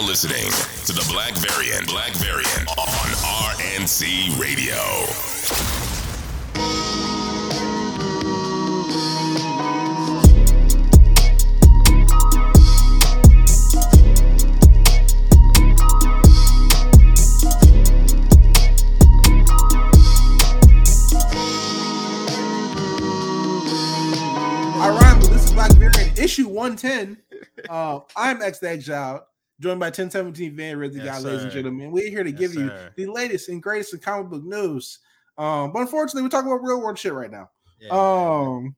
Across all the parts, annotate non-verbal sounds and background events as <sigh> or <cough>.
now listening to the Black Variant. Black Variant on RNC Radio. All right, this is Black Variant issue 110. Uh, I'm X Exile, joined by 1017 Van Ridley Yes, Guy, ladies and gentlemen. We're here to Yes, give you the latest and greatest in comic book news. Um, but unfortunately, we're talking about real world shit right now. Yeah. Um,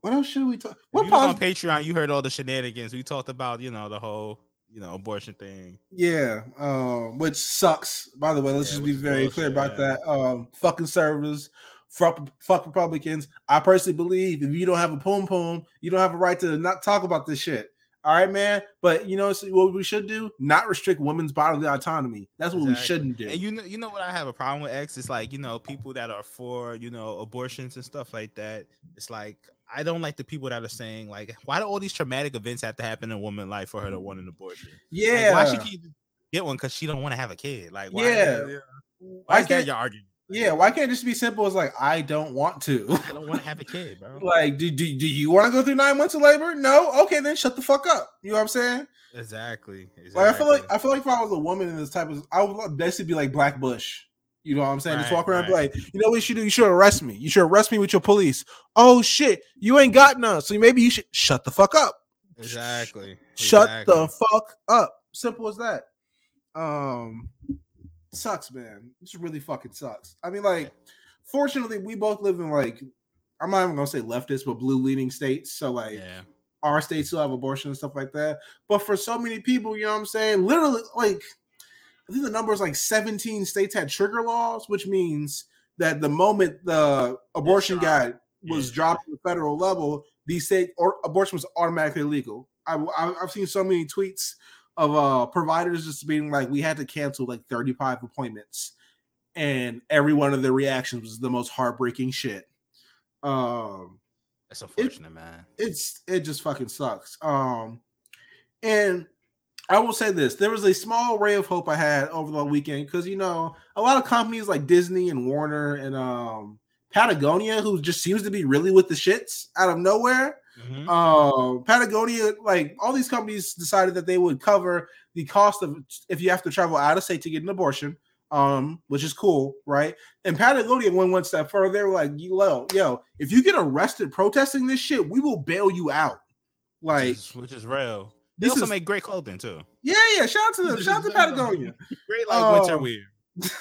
what else should we talk? What was on Patreon, you heard all the shenanigans. We talked about, you know, the whole, you know, abortion thing. Yeah, um, which sucks. By the way, let's Yeah, just be very clear about yeah. that. Um, fuck conservatives, fuck, fuck Republicans. I personally believe if you don't have a poom poom, you don't have a right to not talk about this shit. All right, man. But you know what we should do? Not restrict women's bodily autonomy. That's what we shouldn't do. And you know, you know what I have a problem with X? It's like, you know, people that are for, you know, abortions and stuff like that. It's like I don't like the people that are saying, like, why do all these traumatic events have to happen in a woman's life for her to want an abortion? Like, yeah. why she get one because she don't want to have a kid? Like, why, Yeah. why is that can't, your argument? Yeah, why can't it just be simple as like I don't want to? I don't want to have a kid, bro. <laughs> like, do, do, do you want to go through nine months of labor? No? Okay, then shut the fuck up. You know what I'm saying? Exactly. Like I feel like. I feel like if I was a woman in this type of, I would basically be like Black Bush. You know what I'm saying? Just walk around and be like, you know what you should do? You should arrest me. You should arrest me with your police. Oh shit, you ain't got none. So maybe you should shut the fuck up. exactly. Shut exactly. the fuck up. Simple as that. Um, sucks, man. This really fucking sucks. I mean, like, fortunately, we both live in like, I'm not even gonna say leftist, but blue leaning states. So like, Yeah. our states still have abortion and stuff like that. But for so many people, you know what I'm saying? Literally, like, I think the number is like 17 states had trigger laws, which means that the moment the abortion guide was Yeah. dropped at the federal level, these state or abortion was automatically illegal. I, I, I've seen so many tweets of uh providers just being like, we had to cancel like 35 appointments, and every one of their reactions was the most heartbreaking shit. Um, That's unfortunate, man. it's it just fucking sucks. Um, and I will say this: there was a small ray of hope I had over the weekend because you know a lot of companies like Disney and Warner and um Patagonia, who just seems to be really with the shits out of nowhere. Mhm. Um, Patagonia, like all these companies, decided that they would cover the cost of if you have to travel out of state to get an abortion. Um, which is cool, right? And Patagonia went one step further. They were like, "Yo, yo, if you get arrested protesting this shit, we will bail you out." Like, which, is, which is real. They this also is- make great clothing too. yeah, yeah. Shout out to them. Shout out to <laughs> Patagonia. Great like winter Oh. wear.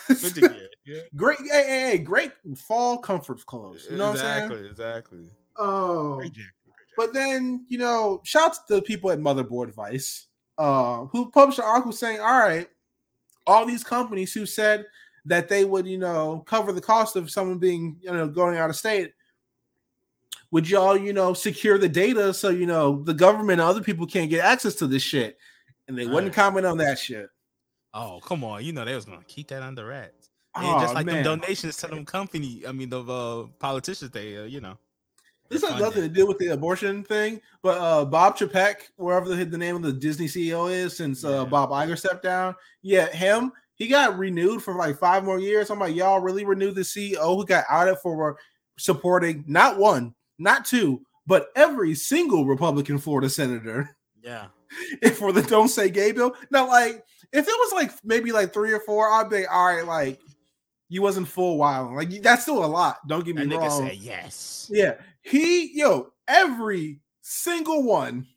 Winter gear. Yeah. great, hey, hey, hey, great fall comfort clothes. You know exactly, what I'm saying? exactly. Oh, Great jacket. But then, you know, shout out to the people at Motherboard Vice, uh, who published an article saying, all right, all these companies who said that they would, you know, cover the cost of someone being, you know, going out of state, would y'all, you know, secure the data so, you know, the government and other people can't get access to this shit? And they wouldn't Right. comment on that shit. Oh, come on. You know they was gonna keep that under wraps. And Oh, just like man. them donations to them company, I mean the uh, politicians they uh, you know. This has nothing to do with the abortion thing, but uh, Bob Chapek, wherever the, the name of the Disney CEO is, since uh, Yeah. Bob Iger stepped down, yeah, him, he got renewed for like five more years. I'm like, y'all really renewed the CEO who got outed for supporting not one, not two, but every single Republican Florida senator <laughs> Yeah. for the Don't Say Gay bill. Now, like, if it was like maybe like three or four, I'd be all right, like, you wasn't full wild. Like, that's still a lot. Don't get me That nigga wrong. said yes. Yeah, he yo every single one,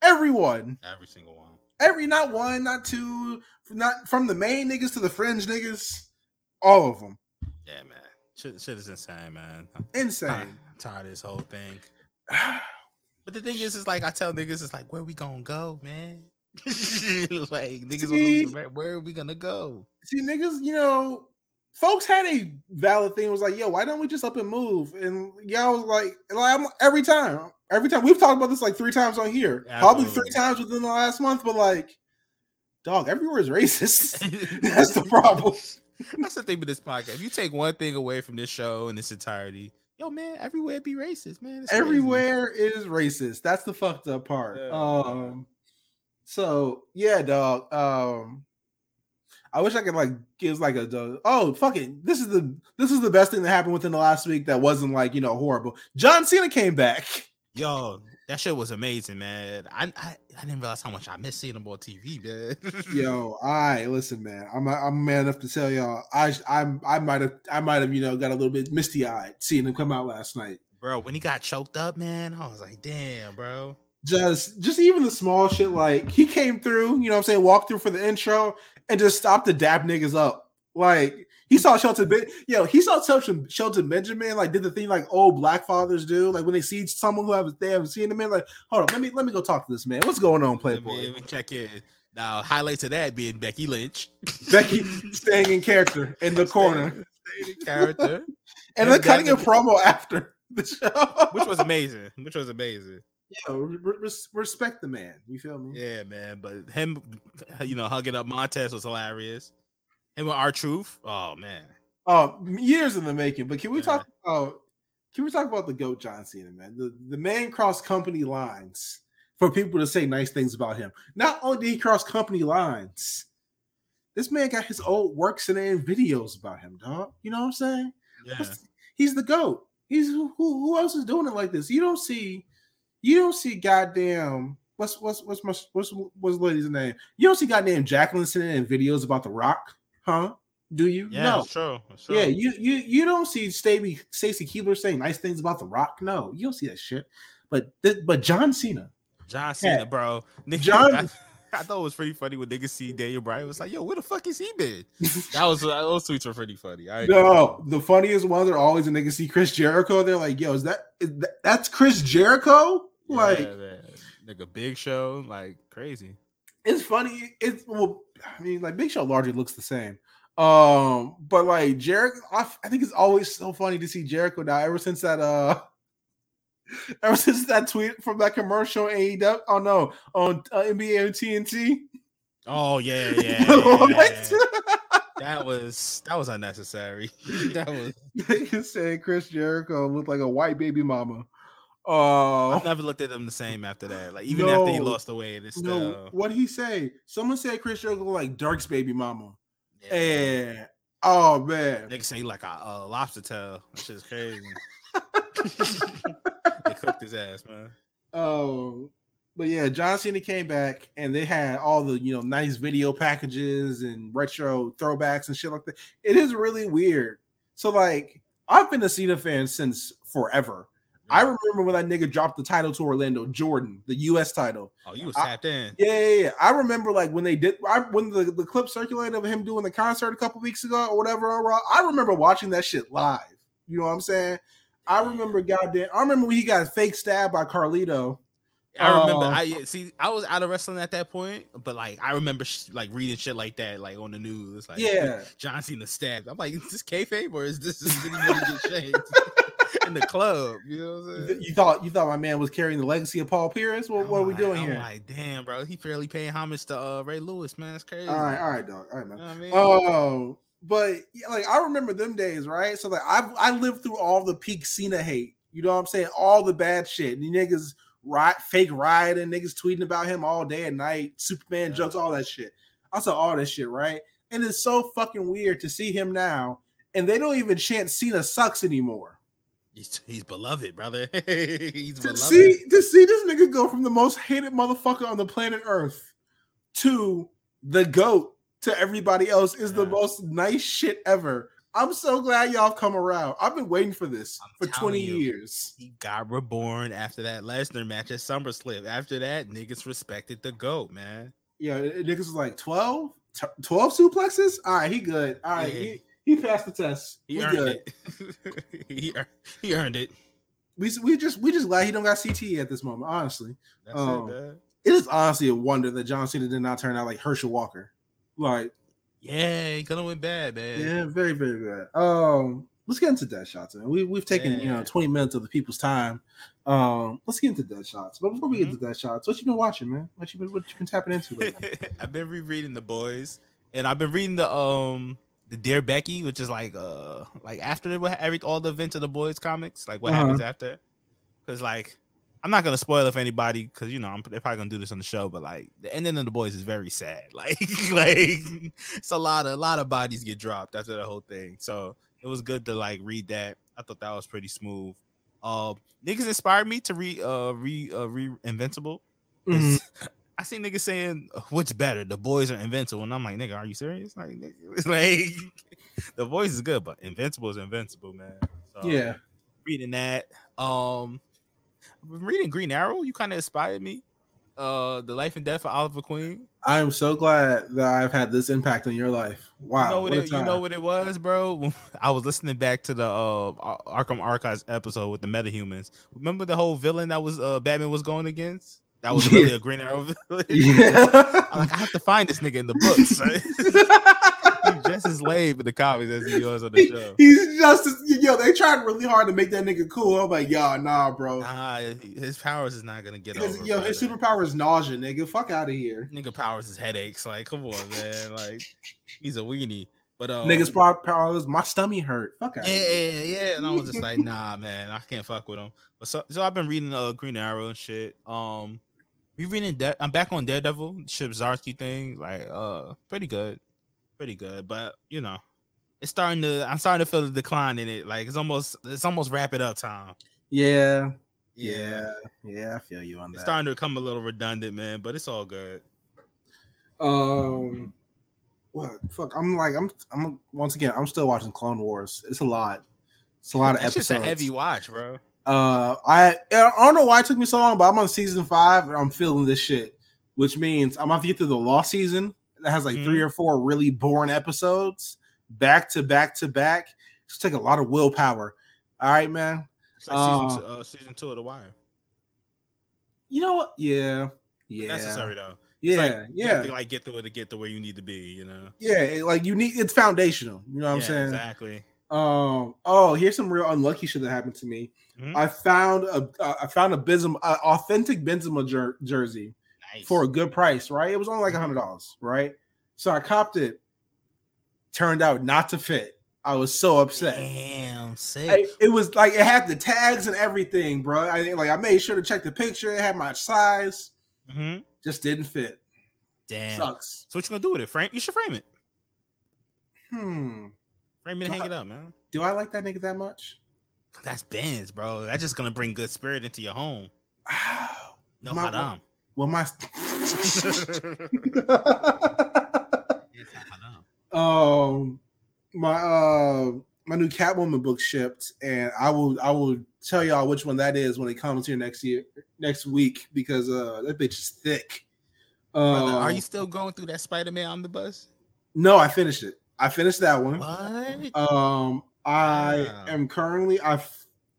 everyone, Every single one. every not one, not two, not from the main niggas to the fringe niggas, all of them, Yeah, man. Shit, shit is insane, man. <sighs> Insane. I'm insane. tired, tired of this whole thing. <sighs> But the thing is, is like I tell niggas, it's like where we gonna go, man. <laughs> like niggas, See? where are we gonna go? See, niggas, you know, folks had a valid thing. It was like, yo, why don't we just up and move? And y'all was like, like I'm, every time, every time we've talked about this like three times on here, probably three times within the last month, but like, dog, everywhere is racist. <laughs> <laughs> That's the problem. That's the thing with this podcast. If you take one thing away from this show in its entirety, yo, man, everywhere be racist, man. It's crazy. Everywhere is racist. That's the fucked up part. Yeah. Um, So yeah, dog. Um, I wish I could like give like a dog, oh fucking this is the this is the best thing that happened within the last week that wasn't like you know horrible. John Cena came back. <laughs> Yo, that shit was amazing, man. I I, I didn't realize how much I missed seeing him on TV, man. <laughs> Yo, I listen, man. I'm a, I'm man enough to tell y'all. I I'm I might have I might have you know got a little bit misty eyed seeing him come out last night. bro, when he got choked up, man, I was like, damn, bro. Just just even the small shit like he came through, you know what I'm saying, walked through for the intro and just stop the dap niggas up. Like he saw Shelton, Ben- yo, he saw Shelton, Shelton Benjamin like did the thing like old black fathers do, like when they see someone who have they haven't seen him in, like, hold on, let me let me go talk to this man. What's going on, Let Playboy? me, let me check in. Now, highlights of that being Becky Lynch, Becky <laughs> staying in character in the corner, Staying in character, <laughs> and then cutting a promo after the show, which was amazing. Which was amazing. Yo, re- respect the man. You feel me? Yeah, man. But him, you know, hugging up Montez was hilarious. Him with R-Truth. Oh man. Oh, years in the making. But can we Yeah. talk about can we talk about the goat John Cena, man? The the man crossed company lines for people to say nice things about him. Not only did he cross company lines, this man got his old works and and videos about him, dog. You know what I'm saying? Yeah. He's the goat. He's who, who else is doing it like this? You don't see, you don't see goddamn what's what's what's my what's what's the lady's name? You don't see goddamn Jacqueline sitting in videos about the rock, huh? Do you? Yeah, no. it's true. It's true. Yeah, you you you don't see Stacy Stacy Keibler saying nice things about The Rock. No, you don't see that shit. But but John Cena, John Cena, Yeah. bro. <laughs> Nigga, John- I, I thought it was pretty funny when niggas see Daniel Bryan. It was like, yo, where the fuck is he been? <laughs> That was those tweets were pretty funny. I no, the funniest ones are always when niggas see Chris Jericho. They're like, yo, is that, is that that's Chris Jericho? Like Yeah, man. nigga, Big Show, like crazy. it's funny. It's well, I mean, like Big Show largely looks the same. Um, but like Jericho, I, I think it's always so funny to see Jericho now. Ever since that, uh, <laughs> ever since that tweet from that commercial, AEW, oh no, on uh, NBA and TNT. Oh <laughs> yeah, yeah. yeah, yeah. that was that was unnecessary. <laughs> that was. Saying Chris Jericho looked like a white baby mama. Oh, I've never looked at him the same after that. Like even after he lost the weight, it's no, still. what he say? Someone said Chris Jericho like Dirk's baby mama. Yeah. And oh man, Niggas say he like a, a lobster tail. That shit's crazy. <laughs> they cooked his ass, man. Oh, but yeah, John Cena came back and they had all the you know nice video packages and retro throwbacks and shit like that. It is really weird. So like, I've been a Cena fan since forever. I remember when that nigga dropped the title to Orlando Jordan, the U.S. title. Oh, you was I- tapped in. Yeah, yeah, yeah. I remember like when they did I, when the, the clip circulated of him doing the concert a couple weeks ago or whatever. Raw, I remember watching that shit live. You know what I'm saying? I remember goddamn. I remember when he got fake stabbed by Carlito. I remember. Uh, I see. I was out of wrestling at that point, but like I remember sh- like reading shit like that, like on the news. Like, Yeah. <laughs> John Cena stabbed. I'm like, is this kayfabe or is this <laughs> did he really get shanked in the club? You know what I'm You, saying? you thought you thought my man was carrying the legacy of Paul Pierce? What, what are we I'm doing like- here? I'm like, damn, bro, he fairly paying homage to uh, Ray Lewis, man. That's crazy. all right, all right, dog. All right, man. You know I mean? Oh, but yeah, like I remember them days, right? So like I I lived through all the peak Cena hate. You know what I'm saying? All the bad shit. The niggas right fake rioting, niggas tweeting about him all day and night, Superman Yeah. jokes, all that shit. I saw all that shit, right? And it's so fucking weird to see him now, and they don't even chant Cena sucks anymore. He's, he's beloved, brother. <laughs> he's To beloved. see to see this nigga go from the most hated motherfucker on the planet Earth to the goat to everybody else is the most nice shit ever. I'm so glad y'all come around. I've been waiting for this I'm for 20 you. years. He got reborn after that Lesnar match at SummerSlam. After that, niggas respected the GOAT, man. Yeah, niggas was like 12, 12 suplexes. All right, he good. All right, Yeah. he, he passed the test. He we earned good. it. <laughs> he, ear- he earned it. We we just we just glad he don't got CTE at this moment. Honestly, That's Um, it, it is honestly a wonder that John Cena did not turn out like Herschel Walker. Like Yeah, he could have went bad, man. Yeah, very, very bad. Um, let's get into dead shots, man. We we've taken you know 20 minutes of the people's time. Um, let's get into dead shots. But before we Mm-hmm. get to dead shots, what you been watching, man? What you been what you been tapping into? <laughs> I've been rereading the boys, and I've been reading the um the Dear Becky, which is like uh like after the, every all the events of the boys comics, like what Uh-huh. happens after. Because like I'm not gonna spoil it for anybody because you know I'm they're probably gonna do this on the show, but like the ending of the boys is very sad. <laughs> Like, like it's a lot of a lot of bodies get dropped after the whole thing. So it was good to like read that. I thought that was pretty smooth. Uh, niggas inspired me to read uh re uh, re Invincible. Mhm. I see niggas saying what's better, the boys are Invincible, and I'm like, nigga, are you serious? Like, nigga, <laughs> it's like <laughs> the voice is good, but Invincible is Invincible, man. So, Yeah. reading that. Um, reading Green Arrow, you kind of inspired me. Uh, the life and death of Oliver Queen. I am so glad that I've had this impact on your life. Wow. you know what, what it, you know what it was, bro. <laughs> I was listening back to the uh Arkham Archives episode with the metahumans. Remember the whole villain that was uh Batman was going against? That was Yeah. really a Green Arrow villain. <laughs> Yeah. I'm like, I have to find this nigga in the books. right? <laughs> He's just as lame in the comics as he was on the show. He's just as, yo. They tried really hard to make that nigga cool. I'm like, yo, nah, bro. Nah, his powers is not gonna get over. yo, his brother. superpower is nausea, nigga. Fuck out of here. nigga powers is headaches. Like, come on, man. Like, he's a weenie. But uh, Niggas power power my stomach hurt. Fuck out. yeah, yeah, yeah. And I was just like, <laughs> nah, man, I can't fuck with him. But so, so I've been reading uh Green Arrow and shit. Um, we reading. De- I'm back on Daredevil, Chip Zdarsky thing. Like, uh, pretty good, pretty good. But you know, it's starting to. I'm starting to feel the decline in it. Like, it's almost, it's almost wrap it up time. Yeah. Yeah. Yeah. I feel you on It's that. It's starting to become a little redundant, man. But it's all good. Um, what? Fuck. I'm like, I'm, I'm once again, I'm still watching Clone Wars. It's a lot. It's a lot of It's episodes. just a heavy watch, bro. Uh, I I don't know why it took me so long, but I'm on season five and I'm feeling this shit, which means I'm about to get through the Lost season that has like three or four really boring episodes back to back to back. It's take a lot of willpower. All right, man. It's like Uh, season, two, uh, season two of The Wire. You know what? Yeah, yeah, Necessary though. yeah, like, yeah, to like get through it to get to where you need to be. You know. yeah. Like you need it's foundational. You know what I'm saying? Exactly. Um. Oh, here's some real unlucky shit that happened to me. Mhm. I found a uh, I found a Benzema, uh, authentic Benzema jer- jersey. Nice. for a good price, right? It was only like a hundred dollars, right? So I copped it. Turned out not to fit. I was so upset. Damn, sick. I- it was like it had the tags and everything, bro. I like I made sure to check the picture. It had my size. hmm Just didn't fit. Damn. Sucks. So what you gonna do with it? Frank? You should frame it. Hmm. It and hang it up, man. Do I like that nigga that much? That's Benz, bro. That's just gonna bring good spirit into your home. <sighs> No My- well, my <laughs> It's not haram. um my uh my new Catwoman book shipped, and I will I will tell y'all which one that is when it comes here next year next week because uh that bitch is thick. Brother, Uh, are you still going through that Spider-Man omnibus? No, I finished it. I finished that one. What? Um, I Wow. am currently I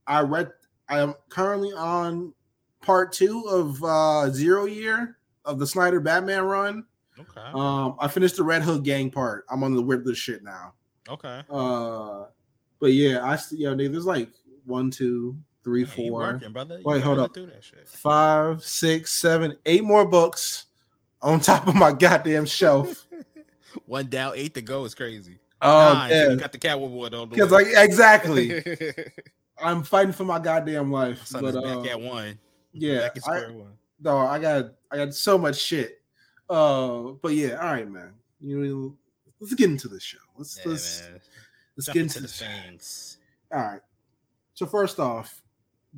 I read I am currently on part two of uh Zero Year of the Snyder Batman run. Okay. Um, I finished the Red Hood gang part. I'm on the Riddler shit now. Okay. Uh, but yeah, I yo, dude, there's like one, two, three, Yeah, four, working, brother. You Wait, hold up. That shit. five, six, seven, eight more books on top of my goddamn shelf. <laughs> <laughs> One down, eight to go is crazy. Oh Nine, yeah, you got the Catwoman one on the like exactly, <laughs> I'm fighting for my goddamn life. But is uh, at one. yeah, back I, one. no, I got I got so much shit. Uh, but yeah, all right, man. You know, let's get into the show. Let's Yeah, let's man. let's Jump get into into the the things. All right. So first off,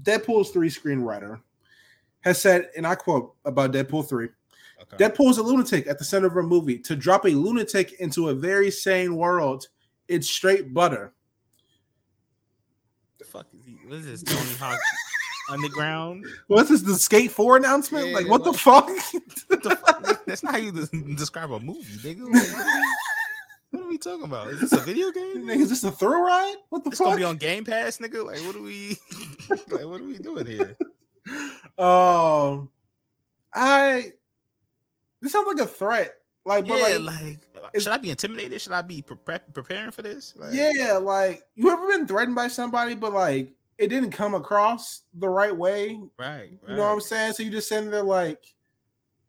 Deadpool's three screenwriter has said, and I quote about Deadpool three: Okay. Deadpool is a lunatic at the center of a movie. To drop a lunatic into a very sane world, it's straight butter. the fuck is he? What is this? Tony Hawk <laughs> Underground? What's this? The Skate Four announcement? Yeah, like what the like- fuck? What the fuck? That's not how you describe a movie, nigga. Like, what are we talking about? Is this a video game? Nigga, is this a thrill ride? What the It's fuck? gonna be on Game Pass, nigga. Like, what are we? <laughs> like, what are we doing here? <laughs> Um, I. This sounds like a threat. Like, but yeah, like, like, should I be intimidated? Should I be pre- preparing for this? Like, yeah, like you ever been threatened by somebody, but like it didn't come across the right way. right, right. You know what I'm saying? So you just sitting there like,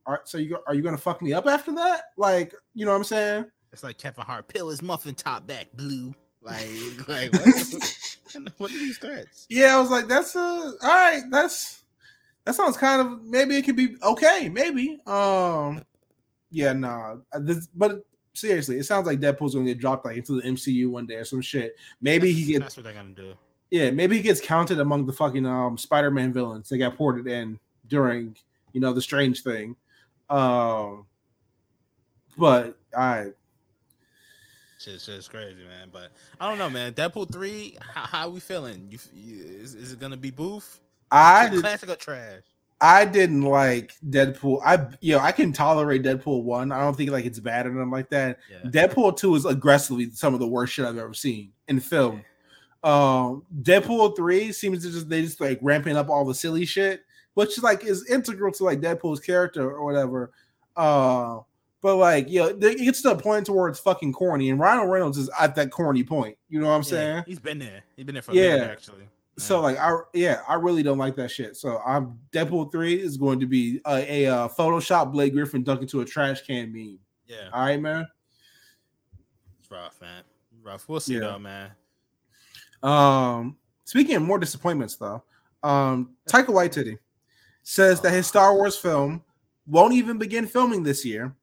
all right, so you are you gonna fuck me up after that? Like, you know what I'm saying? It's like Kevin Hart, peel his muffin top back blue. Like, <laughs> like what, <laughs> what are these threats? Yeah, I was like, that's a all right. That's That sounds kind of maybe it could be okay, maybe. Um, yeah, nah. uh, This, but seriously, it sounds like Deadpool's gonna get dropped like into the MCU one day or some shit. Maybe he gets That's what they're gonna do. yeah, maybe he gets counted among the fucking um Spider-Man villains that got ported in during you know the Strange thing. Um, but I it's just crazy, man. But I don't know, man. Deadpool three, how, how we feeling? You, you is, is it gonna be boof? I did, classic or trash? I didn't like Deadpool. I you know I can tolerate Deadpool one. I don't think like it's bad or nothing like that. Yeah. Deadpool two is aggressively some of the worst shit I've ever seen in film. Um, Deadpool three seems to just they just like ramping up all the silly shit, which like is integral to like Deadpool's character or whatever. Uh, but like yeah, it gets to a point towards fucking corny, and Ryan Reynolds is at that corny point. You know what I'm Yeah, saying? he's been there. He's been there for a Yeah. minute, actually. So like I yeah I really don't like that shit. So I'm Deadpool three is going to be a, a uh, Photoshop Blake Griffin dunk into a trash can meme. yeah, All right, man. it's rough, man. Rough. We'll see Yeah. though, man. Um, speaking of more disappointments, though, um, Taika Waititi says that his Star Wars film won't even begin filming this year,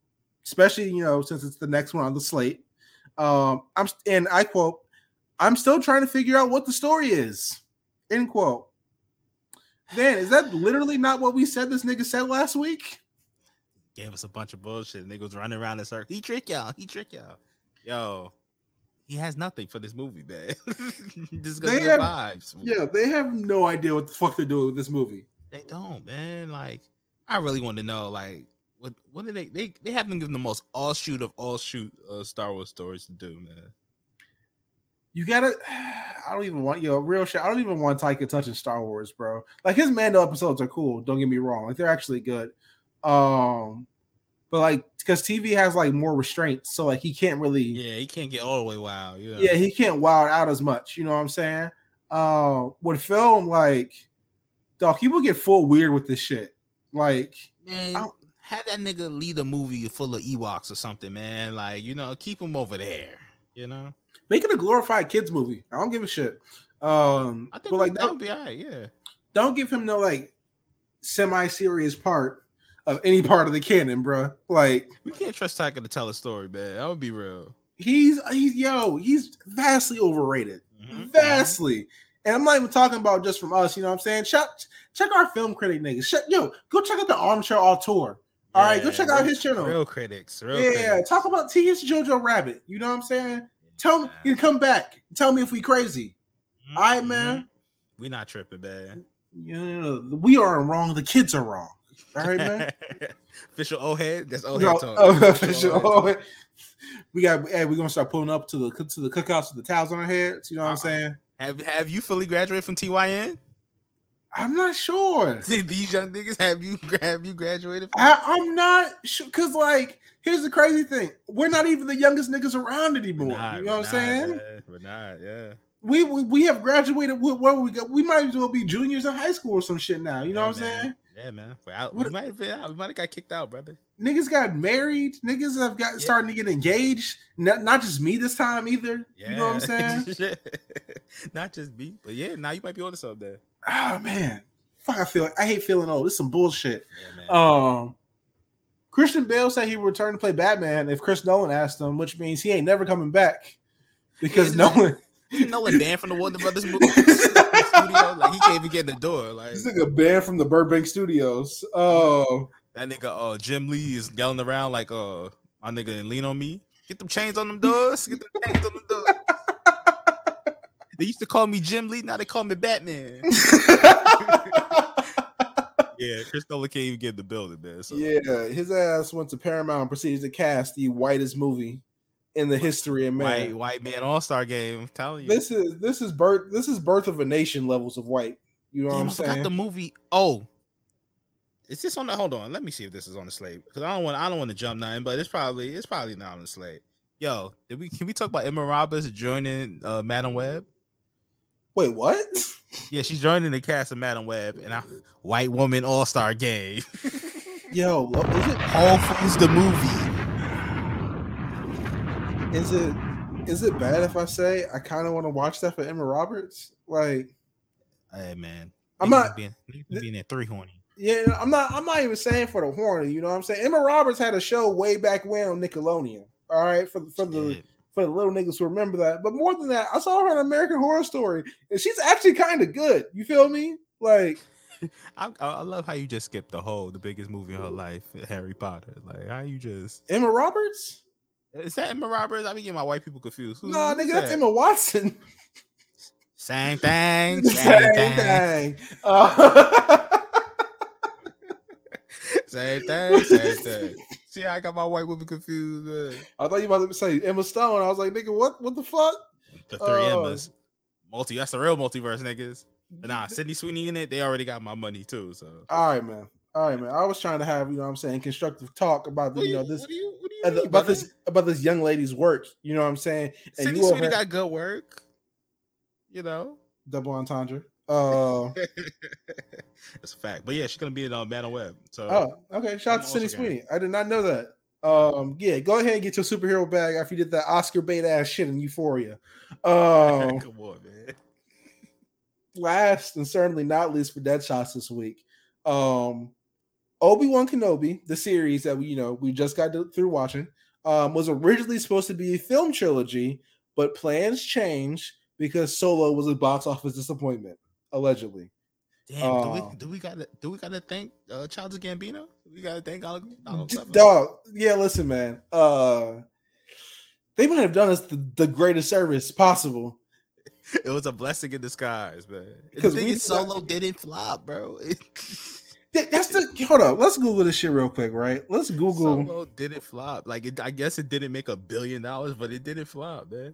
especially you know since it's the next one on the slate. Um, I'm and I quote, "I'm still trying to figure out what the story is." End quote. Man, is that literally not what we said? This nigga said last week. Gave us a bunch of bullshit. Niggas running around in circles. He trick y'all. He trick y'all. Yo, he has nothing for this movie, man. <laughs> this They have- vibes. Yeah, they have no idea what the fuck they're doing with this movie. They don't, man. Like, I really want to know, like, what what did they they they haven't given the most all shoot of all shoot uh, Star Wars stories to do, man. You gotta. <sighs> I don't even want yo real shit. I don't even want Taika touching Star Wars, bro. Like his Mando episodes are cool. Don't get me wrong. Like they're actually good. Um, but like because TV has like more restraints, so like he can't really. Yeah, Yeah, he can't get all the way wild. Yeah, Yeah, he can't wild out as much. You know what I'm saying? Uh, with film, like, dog, people get full weird with this shit. Like, man. Have that nigga lead a movie full of Ewoks or something, man. Like, you know, keep him over there. You know, make it a glorified kids movie. I don't give a shit. Um, I think but like that don't, would be alright. Yeah, don't give him no like semi-serious part of any part of the canon, bro. Like we can't trust Taika to tell a story, man. That would be real. he's he's yo, he's vastly overrated. Mhm. Vastly. And I'm not even talking about just from us, you know what I'm saying? Check check our film critic niggas. Check, yo, go check out the armchair auteur. All right, go check out his channel. Real critics. Real yeah, critics. talk about T.S. Jojo Rabbit. You know what I'm saying? Tell me you come back. Tell me if we crazy. Mhm, All right, man. mhm. We not tripping, man. Yeah, we are wrong. The kids are wrong. All right, man. <laughs> Official O head. That's O No, head talk. oh, Official. O-head. Oh, we got. Hey, we're gonna start pulling up to the to the cookouts with the towels on our heads. You know what I'm Uh-uh. saying? Have Have you fully graduated from TYN? I'm not sure. <laughs> Did these young niggas have you have you graduated? From? I, I'm not sure because, like, here's the crazy thing: we're not even the youngest niggas around anymore. Nah, you know what I'm not, saying? man. We're not. Yeah. We, we we have graduated. With, where we go? We might as well be juniors in high school or some shit now. You know Yeah, what I'm man. saying? Yeah, man. We're out. What- we might have been out. We might have got kicked out, brother. Niggas got married. Niggas have got Yeah. starting to get engaged. Not, not just me this time either. Yeah. You know what I'm <laughs> saying? <laughs> Not just me, but yeah. Now you might be on to something there. Oh man, fuck! I feel. I hate feeling old. This is some bullshit. Yeah. Um, Christian Bale said he would return to play Batman if Chris Nolan asked him, which means he ain't never coming back because Nolan. <laughs> You know what <laughs> banned from the Warner Brothers movie studio? Like he can't even get in the door. Like This nigga banned from the Burbank Studios. Oh, that nigga uh Jim Lee is yelling around like uh my nigga lean on me. Get them chains on them doors. Get them chains on them doors. They used to call me Jim Lee, now they call me Batman. <laughs> yeah, Chris Nolan can't even get the building, man. So yeah, his ass went to Paramount and proceeded to cast the whitest movie in the history of man. white white man all star game. I'm telling you. This is this is birth this is birth of a nation levels of white. You know Damn, what I'm forgot saying? the movie. Oh, is this on the? Hold on, let me see if this is on the slate because I don't want. I don't want to jump nothing, but it's probably it's probably not on the slate. Yo, did we can we talk about Emma Roberts joining uh, Madam Web? Wait, what? Yeah, she's joining the cast of Madam Web and a white woman all star game. <laughs> Yo, is it Whole Foods the movie. is it is it bad if I say I kind of want to watch that for Emma Roberts? Like, Hey man, I'm not- being, being there three horny. Yeah, I'm not. I'm not even saying for the horny. You know what I'm saying? Emma Roberts had a show way back when on Nickelodeon. All right, for for the. For the little niggas who remember that. But more than that, I saw her in American Horror Story, and she's actually kind of good. You feel me? Like, <laughs> I, I love how you just skipped the whole the biggest movie of her life, Harry Potter. Like how you just Emma Roberts? is that Emma Roberts? I be getting my white people confused. Who, No, who's nigga, that's that? Emma Watson. Same thing. <laughs> Same Same thing. thing. Uh, <laughs> Same thing. Same thing. <laughs> See, I got my white woman confused. Man. I thought you were about to say Emma Stone. I was like, nigga, what? What the fuck? The three Oh. Emmas. Multi. That's the real multiverse, niggas. But nah, <laughs> Sydney Sweeney in it. They already got my money too. So. All right, man. All right, man. I was trying to have you know what I'm saying constructive talk about the, What do you know this what do you? What do you uh, mean, about brother? this about this young lady's work. You know what I'm saying? And Sydney you over Sweeney here- got good work. You know. double entendre. Uh, <laughs> That's a fact. But yeah, she's gonna be in uh, on Web. So oh, okay. Shout out to Sydney Sweeney. I did not know that. Um, yeah, go ahead and get your superhero bag after you did that Oscar bait ass shit in Euphoria. <laughs> Um, come on, man. last and certainly not least for dead shots this week. Um, Obi Wan Kenobi, the series that we you know we just got to- through watching, um, was originally supposed to be a film trilogy, but plans changed because Solo was a box office disappointment, allegedly. Damn, do we do we gotta do we gotta thank uh Childish Gambino? We gotta thank Donald, Donald D-? Dog, yeah, listen, man. Uh, they might have done us the, the greatest service possible. <laughs> It was a blessing in disguise, man. The 'Cause thing we Solo didn't flop, bro. That's the hold up. Let's Google this shit real quick, right? Let's Google. Solo didn't flop. Like, it, I guess it didn't make a billion dollars, but it didn't flop, man.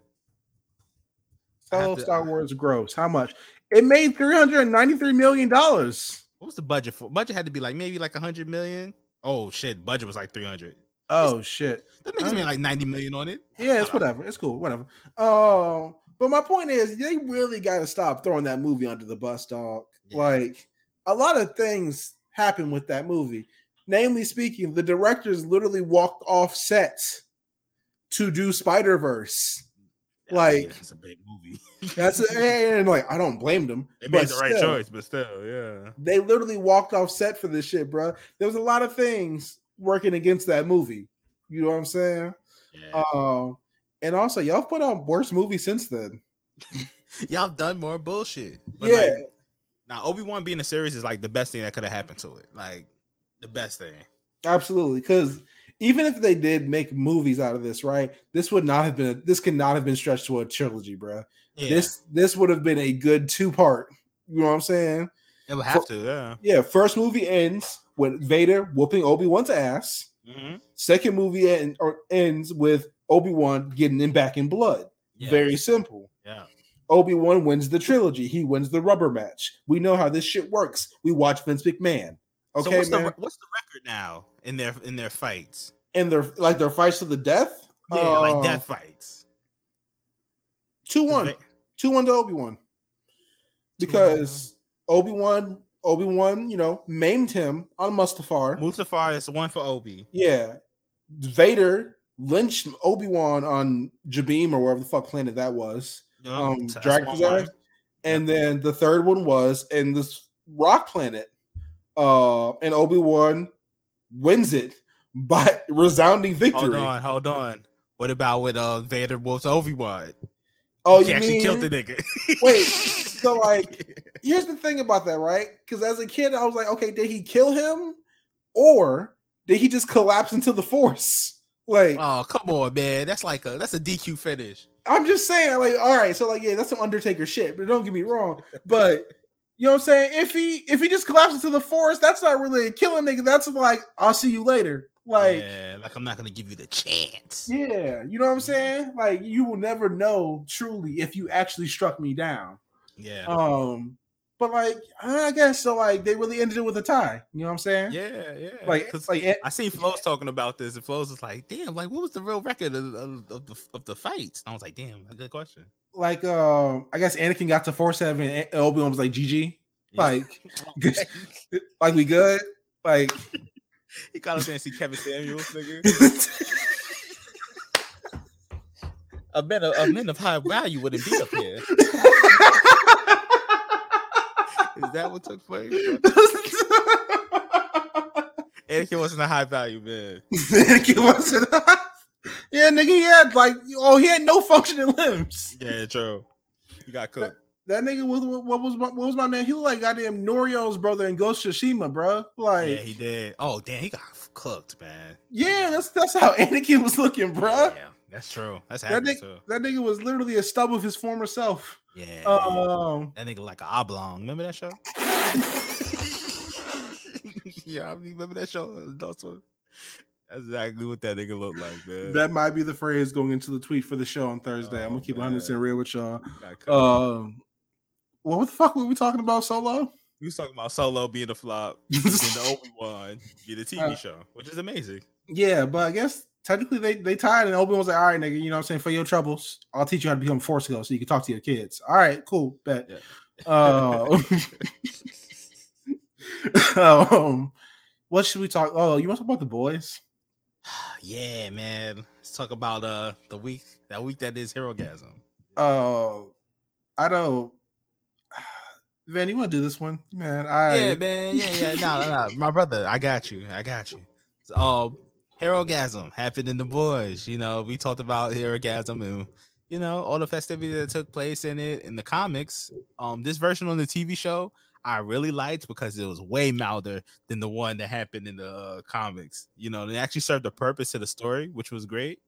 Solo Star Wars gross. How much? It made three hundred and ninety-three million dollars. What was the budget for? Budget had to be like maybe like a hundred million. Oh shit, budget was like three hundred. Oh shit! That niggas made like ninety million on it. Yeah, it's whatever. It's cool. Whatever. Um, but my point is, they really got to stop throwing that movie under the bus, dog. Yeah. Like a lot of things happen with that movie. Namely speaking, the directors literally walked off set to do Spider Verse. Yeah, Like- yeah, it's a big movie. <laughs> That's and like I don't blame them. They made the right still, choice, but still, yeah. They literally walked off set for this shit, bro. There was a lot of things working against that movie. You know what I'm saying? yeah. Um, and also y'all put out worse movies since then. <laughs> Y'all done more bullshit. But yeah, like, now Obi Wan being a series is like the best thing that could have happened to it. Like the best thing. absolutely. Because even if they did make movies out of this, right? This would not have been. This could not have been stretched to a trilogy, bro. Yeah, This this would have been a good two part. You know what I'm saying? it would have to. Yeah. Yeah. First movie ends with Vader whooping Obi Wan's ass. Mm-hmm. Second movie end, or ends with Obi Wan getting him back in blood. Yeah. Very simple. Yeah. Obi Wan wins the trilogy. He wins the rubber match. We know how this shit works. We watch Vince McMahon. So Okay, what's man. the what's the record now in their in their fights? In their like their fights to the death. Yeah, Uh, like death fights. Two one. Two one to Obi Wan. Because Obi Wan, Obi Wan, you know, maimed him on Mustafar. Mustafar is one for Obi. Yeah. Vader lynched Obi Wan on Jabiim or wherever the fuck planet that was. Um, so that's dragged one his one. ass. And then the third one was in this rock planet. Uh, and Obi Wan wins it by <laughs> resounding victory. Hold on, hold on. What about with uh Vader whoops Obi Wan? Oh, he you actually mean? killed the nigga. <laughs> Wait, <laughs> so, like, Here's the thing about that, right? Because as a kid, I was like, okay, did he kill him, or did he just collapse into the Force? Like, oh come on, man, that's like a that's a DQ finish. I'm just saying, like, all right, so like, yeah, that's some Undertaker shit, but don't get me wrong. But you know what I'm saying? If he if he just collapses into the forest, that's not really a killing nigga. That's like, I'll see you later. Like, yeah, like I'm not gonna give you the chance. yeah, you know what I'm saying? Like, you will never know truly if you actually struck me down. Yeah, Um, but like, I guess so. Like, they really ended it with a tie. You know what I'm saying? yeah, yeah. Like, like, it, I seen Flo's talking about this, and Flo's was like, "Damn, like what was the real record of, of, of the of the fights?" And I was like, "Damn, a good question." Like, um, I guess Anakin got to four seven, and Obi Wan was like, GG. Yeah. Like, <laughs> <laughs> like we good. Like, <laughs> he got us there and see Kevin Samuels, nigga. A man, of, a man of high value wouldn't be up here. Is that what took place? Anakin wasn't a high value man. Anakin wasn't. Yeah, nigga, he had like, oh, he had no functioning limbs. Yeah, true. He got cooked. That nigga was what was my, what was my name? He looked like goddamn Norio's brother in Ghost Tsushima, bro. Like, Yeah, he did. Oh, damn, he got cooked, man. yeah, that's that's how <laughs> Anakin was looking, bro. Yeah, that's true. That's That nigga, too. that nigga was literally a stub of his former self. Yeah. Um, that nigga like an oblong. Remember that show? <laughs> <laughs> yeah, I remember that show? Adult Swim? That's exactly what that nigga looked like, man. that might be the phrase going into the tweet for the show on Thursday. I'm Oh, gonna keep 100 percent real with y'all. Um, what the fuck were we talking about solo? we was talking about Solo being a flop, <laughs> and the Obi Wan being a TV Uh, show, which is amazing. Yeah, but I guess technically they they tied and Obi was like, all right, nigga, you know what I'm saying? For your troubles, I'll teach you how to become force ghost so you can talk to your kids. All right, cool, bet. Yeah. Uh, <laughs> um, what should we talk? Oh, you want to talk about the boys? <sighs> yeah, man. Let's talk about uh the week that week that is Herogasm. Uh, I don't. <sighs> Van, you want to do this one, man? I Yeah, man. Yeah, yeah. No, no, no. My brother, I got you. I got you. So, um, Herogasm happened in the boys. You know, we talked about Herogasm and you know all the festivities that took place in it in the comics. Um, this version on the TV show I really liked because it was way milder than the one that happened in the uh, comics. You know, they actually served a purpose to the story, which was great.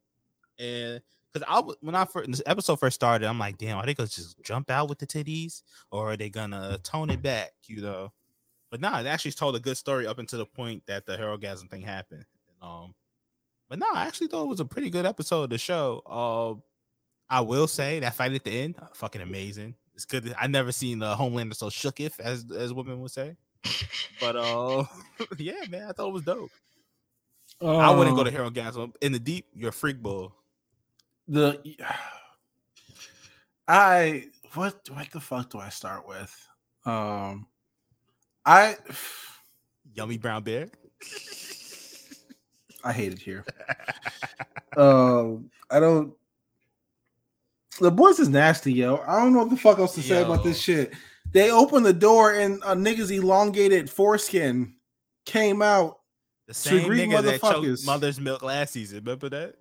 And because I when I first this episode first started, I'm like, damn, are they gonna just jump out with the titties or are they gonna tone it back? You know. But nah, it actually told a good story up until the point that the Herogasm thing happened. Um, but no, I actually thought it was a pretty good episode of the show. Uh, I will say that fight at the end, uh, fucking amazing. It's good. I never seen the Homelander so shooketh as as women would say. But uh, <laughs> yeah, man, I thought it was dope. I wouldn't go to Um, Herogasm in the deep. You're a freak bull. the <sighs> I what what the fuck do I start with? Um I <sighs> Yummy brown bear. I hate it here. <laughs> Um I don't the boys is nasty, yo. I don't know what the fuck else to say about this shit. They opened the door and a nigga's elongated foreskin came out. The same nigga that choked mother's milk last season. Remember that?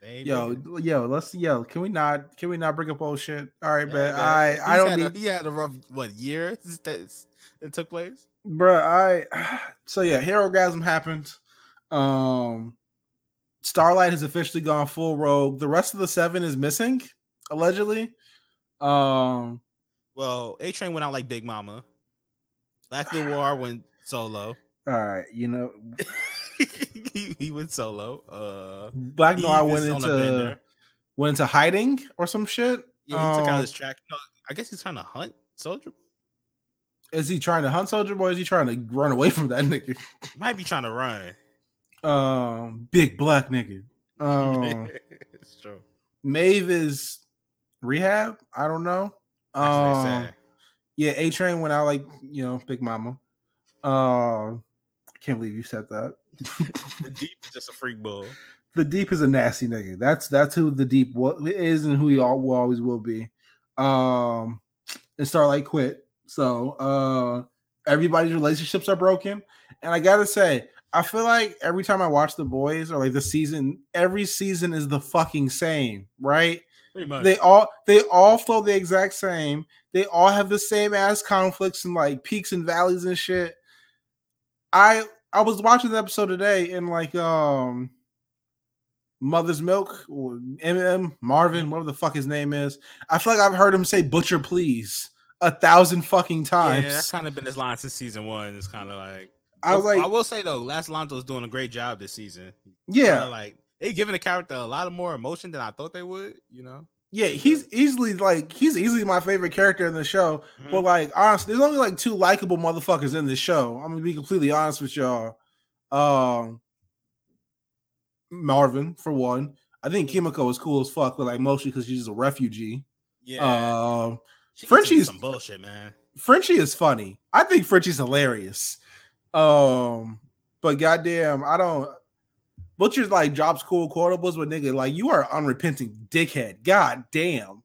Same Yo, nigga. yo, let's yo. Can we not? Can we not bring up old shit? All right, Yeah, man. I He's I don't need. A, he had a rough what year that that took place. Bruh, I <sighs> so yeah, Herogasm happened. Um Starlight has officially gone full rogue. The rest of the seven is missing, allegedly. Um Well, A Train went out like Big Mama. Black Noir <sighs> went solo. all right, you know, <laughs> he, he went solo. Uh, Black Noir went is on a into went into hiding or some shit. Yeah, he took out Um, his track. No, I guess he's trying to hunt Soldier. Is he trying to hunt Soldier Boy? Is he trying to run away from that <laughs> nigga? Might be trying to run. Um, big black nigga. <laughs> Um, it's true. Maeve is rehab. I don't know. That's what they Um. Yeah, A Train went out like you know, Big Mama. Uh, I can't believe you said that. The deep is just a freak bull. <laughs> the Deep is a nasty nigga. That's that's who the Deep is and who he al- will always will be. Um, and Starlight quit. So uh, everybody's relationships are broken. And I gotta say, I feel like every time I watch The Boys or like the season, every season is the fucking same, right? They all they all flow the exact same. They all have the same ass conflicts and like peaks and valleys and shit. I I was watching the episode today and like um Mother's Milk or MM Marvin, whatever the fuck his name is. I feel like I've heard him say butcher please a thousand fucking times. Yeah, that's kind of been his line since season one. It's kind of like I was I will say though, Laz Alonso's doing a great job this season. yeah, Kinda like they giving the character a lot of more emotion than I thought they would. You know, yeah, he's easily like he's easily my favorite character in the show. Mhm. But like honestly, there's only like two likable motherfuckers in this show. I'm gonna be completely honest with y'all. Um Marvin, for one. I think Kimiko is cool as fuck, but like mostly because she's a refugee. yeah. Um She gets Frenchie's- some bullshit, man. Frenchie is funny. I think Frenchie's hilarious. Um, but goddamn, I don't Butcher's like drops cool quotables, but nigga, like you are unrepenting dickhead. God damn.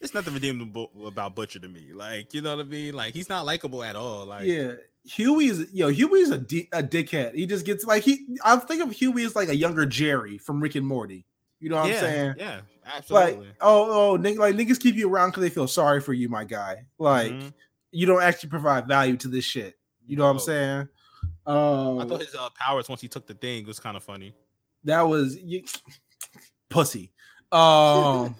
It's nothing redeemable about Butcher to me. Like, you know what I mean? Like, he's not likable at all. Like, yeah. Huey's yo, Huey's a, di- a dickhead. He just gets like he. I think of Huey as like a younger Jerry from Rick and Morty. You know what yeah, I'm saying? Yeah, absolutely. Like, oh, oh, nigga, like niggas keep you around because they feel sorry for you, my guy. Like Mhm. you don't actually provide value to this shit. You know what I'm saying? Um, I thought his uh, powers once he took the thing was kind of funny. that was you, pussy. Um,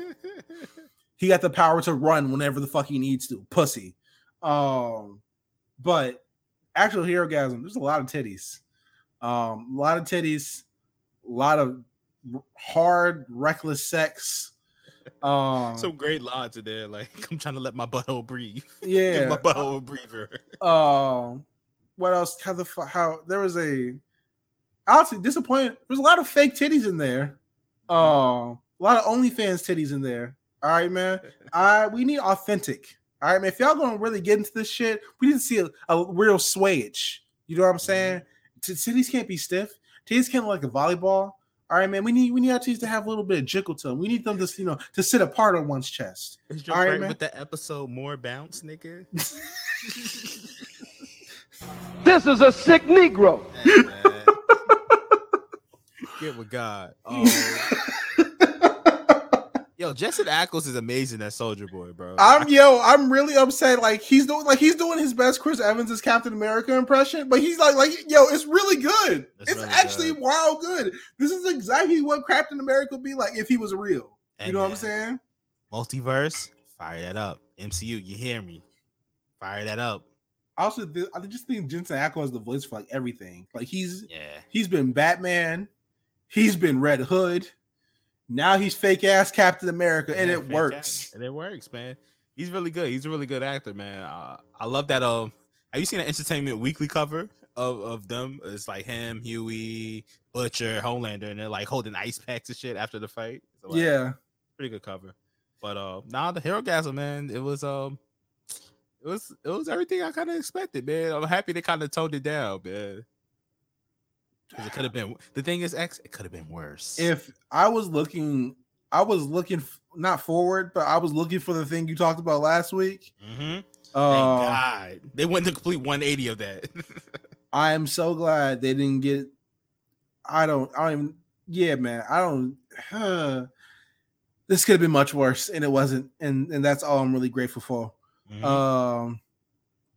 <laughs> he got the power to run whenever the fuck he needs to. Pussy. Um, but actual Herogasm, there's a lot of titties. Um, a lot of titties, a lot of hard, reckless sex. <laughs> Um, Some great lines in there, like <laughs> I'm trying to let my butthole breathe. Yeah. my butthole breather. Um, what else? How the fuck? How there was a honestly disappointed. There's a lot of fake titties in there. Um, a lot of OnlyFans titties in there. All right, man. <laughs> I we need authentic. All right, man. If y'all gonna really get into this shit, we need to see a, a real swayage. You know what I'm saying? T- Titties can't be stiff. Titties can't look like a volleyball. All right, man. We need we need our titties to have a little bit of jiggle to them. We need them to you know to sit apart on one's chest. Is your All right, man. with the episode more bounce, nigga? <laughs> <laughs> This is a sick Negro. <laughs> Get with God. Um, yo, Jensen Ackles is amazing as Soldier Boy, bro. I'm yo, I'm really upset. Like he's doing like he's doing his best Chris Evans as Captain America impression, but he's like like yo, it's really good. It's It's, really actually good. wild good. This is exactly what Captain America would be like if he was real. Hey, you know what I'm saying? Multiverse, fire that up. MCU, you hear me? Fire that up. I also th- I just think Jensen Ackles is the voice for like everything. Like he's Yeah. he's been Batman, he's been Red Hood, now he's fake ass Captain America, and Yeah, it works. And it works, man. He's really good. He's a really good actor, man. Uh, I love that. Um, have you seen an Entertainment Weekly cover of, of them? It's like him, Huey, Butcher, Homelander, and they're like holding ice packs and shit after the fight. So, like, Yeah. pretty good cover. But uh, now the Herogasm, man, it was um, it was it was everything I kind of expected, man. I'm happy they kind of toned it down, man. it could have been the thing is X. It could have been worse. if I was looking, I was looking f- not forward, but I was looking for the thing you talked about last week. mm-hmm. Thank Uh, God they went the complete 180 of that. <laughs> I am so glad they didn't get. I don't. I don't even. Yeah, man. I don't. huh. <sighs> this could have been much worse, and it wasn't, and and that's all I'm really grateful for. Mhm. Um,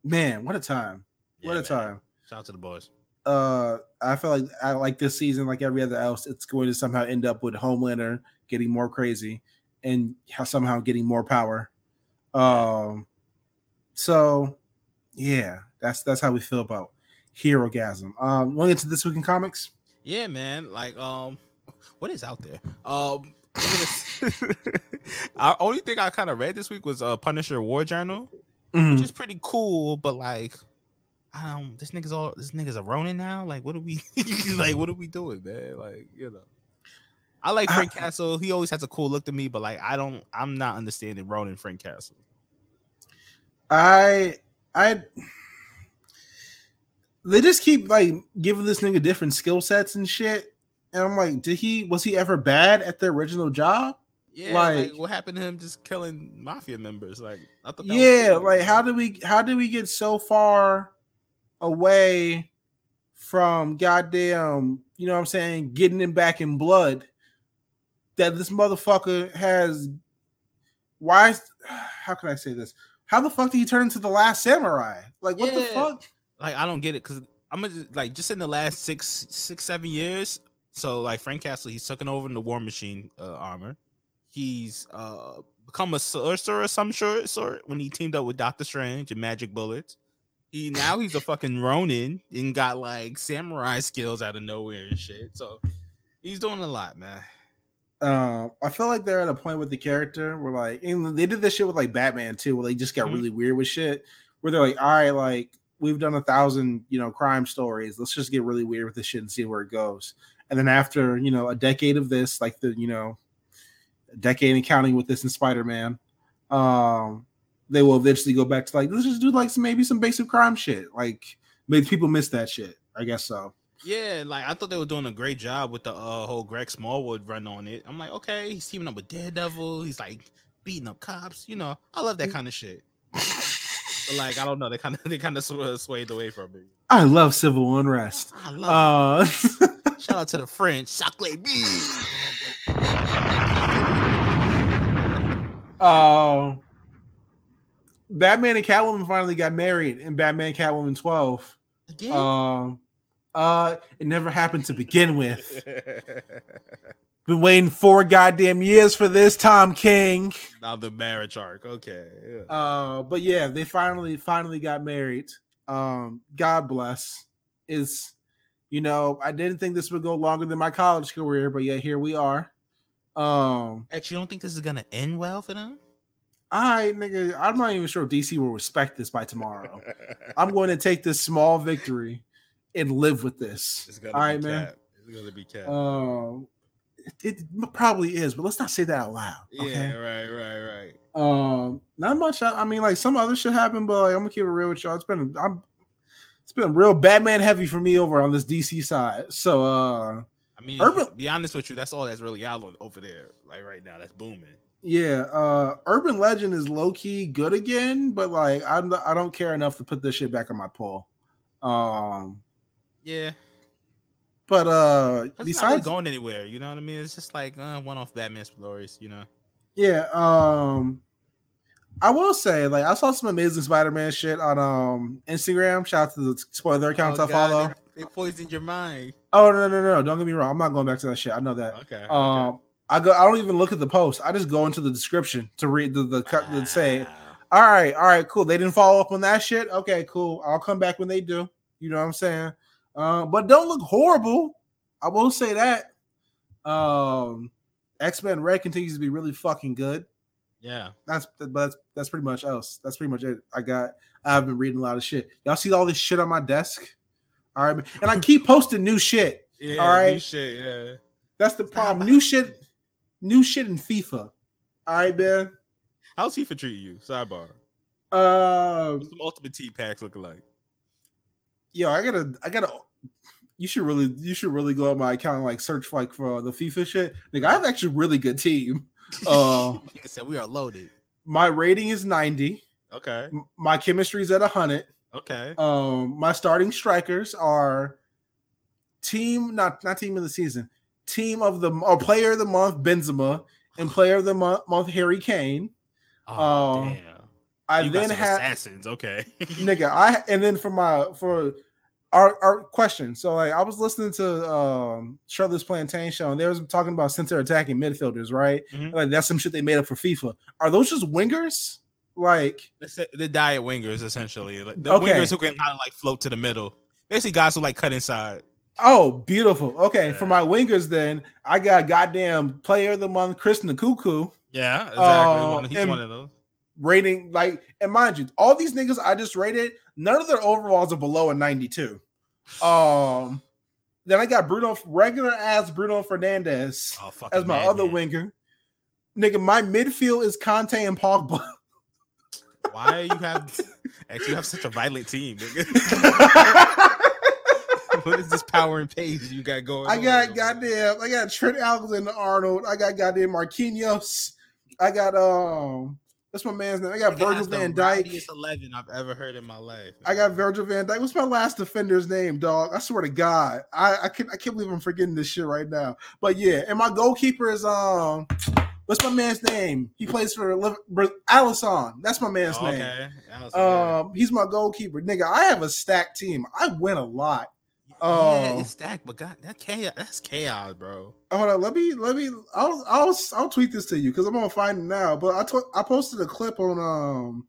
man, what a time! Yeah, what a man. time! Shout out to the boys. uh I feel like I like this season, like every other else, it's going to somehow end up with Homelander getting more crazy and somehow getting more power. Um so yeah, that's that's how we feel about Herogasm. Um want to get to this week in comics? Yeah, man. Like, um, what is out there? Um, <laughs> our only thing I kind of read this week was uh Punisher War Journal, Mhm. which is pretty cool, but like, um, this nigga's all this nigga's a Ronin now. Like, what are we <laughs> like? What are we doing, man? Like, you know. I like Frank <sighs> Castle. He always has a cool look to me, but like I don't, I'm not understanding Ronin Frank Castle. I I they just keep like giving this nigga different skill sets and shit. And I'm like, did he was he ever bad at the original job? Yeah, like, Like- what happened to him just killing mafia members? Like, I thought that yeah cool. like how did we how did we get so far away from goddamn you know what i'm saying getting him back in blood that this motherfucker has why is, <sighs> how can i say this how the fuck did he turn into the last samurai like what the fuck like I don't get it because I'm gonna like just in the last six, six, seven years. So like Frank Castle, he's taken over in the War Machine uh, armor. He's uh become a sorcerer of some sort, sort when he teamed up with Doctor Strange and Magic Bullets. He now he's a fucking Ronin and got like samurai skills out of nowhere and shit. So he's doing a lot, man. uh, I feel like they're at a point with the character where like and they did this shit with like Batman too, where they just got Mhm. really weird with shit. Where they're like, all right, like we've done a thousand, you know, crime stories. Let's just get really weird with this shit and see where it goes. And then after you know a decade of this, like the you know, a decade and counting with this in Spider Man, um, they will eventually go back to like let's just do like some maybe some basic crime shit. Like maybe people miss that shit. I guess so. Yeah, like I thought they were doing a great job with the uh, whole Greg Smallwood run on it. I'm like, okay, he's teaming up with Daredevil. He's like beating up cops. You know, I love that kind of shit. <laughs> But like I don't know, they kind of <laughs> they kind of swayed away from it. I love civil unrest. I love Uh, it. <laughs> Shout out to the French, chocolate bees. uh, Batman and Catwoman finally got married in Batman Catwoman 12. Again? Um, uh, it never happened to begin with. Been waiting four goddamn years for this, Tom King. now the marriage arc. Okay. yeah. Uh, but yeah, they finally finally got married. Um, God bless. Is you know, I didn't think this would go longer than my college career, but yet here we are. Um, Actually, you don't think this is gonna end well for them? I nigga, I'm not even sure if DC will respect this by tomorrow. <laughs> I'm going to take this small victory and live with this. It's gonna All right, be man. It's gonna be cap. Um, it, it probably is, but let's not say that out loud. Okay. Yeah, right, right, right. Um, not much. I, I mean, like some other shit happened, but like, I'm gonna keep it real with y'all. It's been I'm it's been real Batman heavy for me over on this DC side. So uh I mean, Urban- be honest with you, that's all that's really out over there. Like right now, that's booming. yeah, uh Urban Legend is low key good again, but like I'm I don't care enough to put this shit back on my poll. Um Yeah, but uh it's not really going anywhere. You know what I mean? It's just like uh, one-off Batman stories. You know? yeah, um I will say, like, I saw some amazing Spider-Man shit on um Instagram. Shout out to the spoiler accounts Oh, I God, follow. They, poisoned your mind. Oh no, no, no, don't get me wrong. I'm not going back to that shit. I know that. Okay. okay. Um, I go. I don't even look at the post. I just go into the description to read the the cut that say, "All right, all right, cool." They didn't follow up on that shit. Okay, cool. I'll come back when they do. You know what I'm saying? Uh, but don't look horrible. I will say that. Um, X Men Red continues to be really fucking good. Yeah. That's but that's that's pretty much else. That's pretty much it. I got. I've been reading a lot of shit. Y'all see all this shit on my desk? All right, and I keep posting new shit. <laughs> Yeah. All right. new Shit. Yeah. That's the problem. New shit, new shit in FIFA. All right, man. How's FIFA treating you? Sidebar. Um, What's some Ultimate T packs looking like? yo, I gotta, I gotta. You should really, you should really go on my account and like search like for the FIFA shit. Like, I have actually really good team. <laughs> Uh, like I said, we are loaded. my rating is ninety. Okay. My chemistry is at hundred. Okay. Um, my starting strikers are team, not not team of the season, team of the or player of the month Benzema, and player of the month, month Harry Kane. Oh, um, damn. I You then have assassins. Okay. <laughs> nigga i and then for my for our our question so like i was listening to um Charlotte's plantain show and they was talking about center attacking midfielders right Mhm. like that's some shit they made up for fifa are those just wingers like the diet wingers, essentially. Like the Okay. wingers who can kind of like float to the middle. Basically, guys who like cut inside. oh beautiful okay for my wingers then i got goddamn player of the month chris Nkunku Yeah, exactly. Uh, One- he's and- one of those. rating like and mind you all these niggas i just rated none of their overalls are below a 92 um then i got bruno regular ass bruno Fernandes Oh, as my madman. other winger. Nigga, my midfield is Kanté and Pogba. Why you have actually you have such a violent team? nigga? <laughs> what is this power and pace you got going? I got over goddamn, I got Trent Alexander Arnold. I got goddamn Marquinhos. I got um, what's my man's name? I got? Virgil Van Dijk. Eleven I've ever heard in my life. I got Virgil Van Dijk. What's my last defender's name, dog? I swear to God, I I can't I can't believe I'm forgetting this shit right now. But yeah, and my goalkeeper is um, what's my man's name? He plays for Alisson. That's my man's Oh, name. okay. Good. Um, he's my goalkeeper, nigga. I have a stacked team. I win a lot. Yeah, oh. it's stacked, but God, that chaos, that's chaos, bro. Hold on, let me let me. I'll I'll I'll tweet this to you because I'm gonna find it now. But I I posted a clip on um,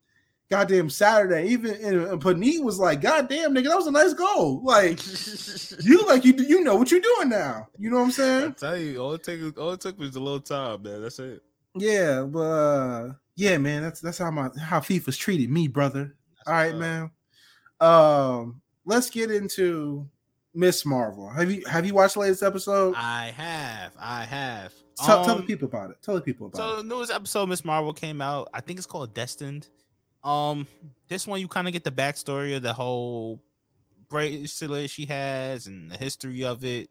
goddamn Saturday. Even and, and Panit was like, "Goddamn, nigga, that was a nice goal." Like <laughs> you like you you know what you're doing now. You know what I'm saying? I tell you, all it took all it took was a little time, man. That's it. Yeah, but uh, yeah, man, that's that's how my how FIFA's treated me, brother. That's All right, man. Um, let's get into Miss Marvel. Have you have you watched the latest episode? I have, I have. tell, tell the Um, people about it. Tell the people about So it. So the newest episode, Miss Marvel came out. I think it's called Destined. Um, this one you kind of get the backstory of the whole bracelet she has and the history of it.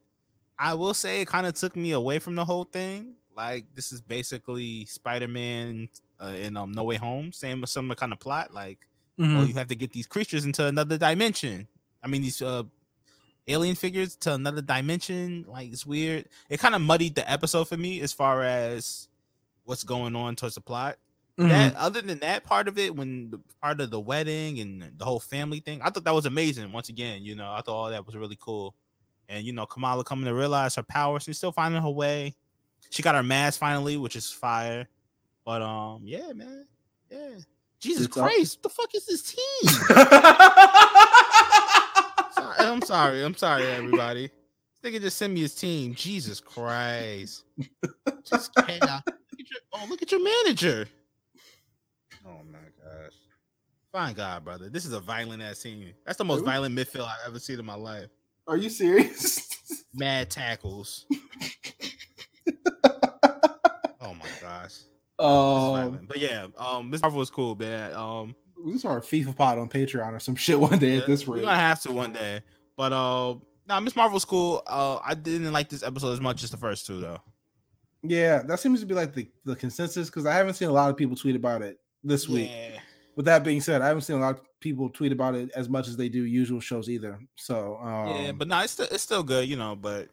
I will say it kind of took me away from the whole thing. Like this is basically Spider-Man uh, in um No Way Home, same similar kind of plot. Like Mhm. Well, you have to get these creatures into another dimension. I mean, these uh alien figures to another dimension. Like it's weird. It kind of muddied the episode for me as far as what's going on towards the plot. Mhm. That other than that part of it, when the part of the wedding and the whole family thing, I thought that was amazing. Once again, you know, I thought all that was really cool. And you know, Kamala coming to realize her power, she's still finding her way. She got her mask finally, which is fire. But um, yeah, man, yeah. Jesus It's up. Christ, the fuck is this team? <laughs> <laughs> Sorry, I'm sorry. I'm sorry, everybody. They nigga just send me his team. Jesus Christ. Just <laughs> chaos. Look at your, oh, look at your manager. Oh my gosh. Fine God, brother. This is a violent ass scene. That's the most Really? violent midfield I've ever seen in my life. Are you serious? <laughs> Mad tackles. <laughs> oh my gosh. It's Um. But yeah, um, Miss Marvel was cool, man. Um, we can start a FIFA pod on Patreon or some <laughs> shit one day at this We're rate. gonna have to one day. But uh nah, Miss Marvel's cool. Uh I didn't like this episode as much as the first two though. Yeah, that seems to be like the, the consensus because I haven't seen a lot of people tweet about it this week. Yeah. With that being said, I haven't seen a lot of people tweet about it as much as they do usual shows either. So um, yeah, but no, it's still it's still good, you know, but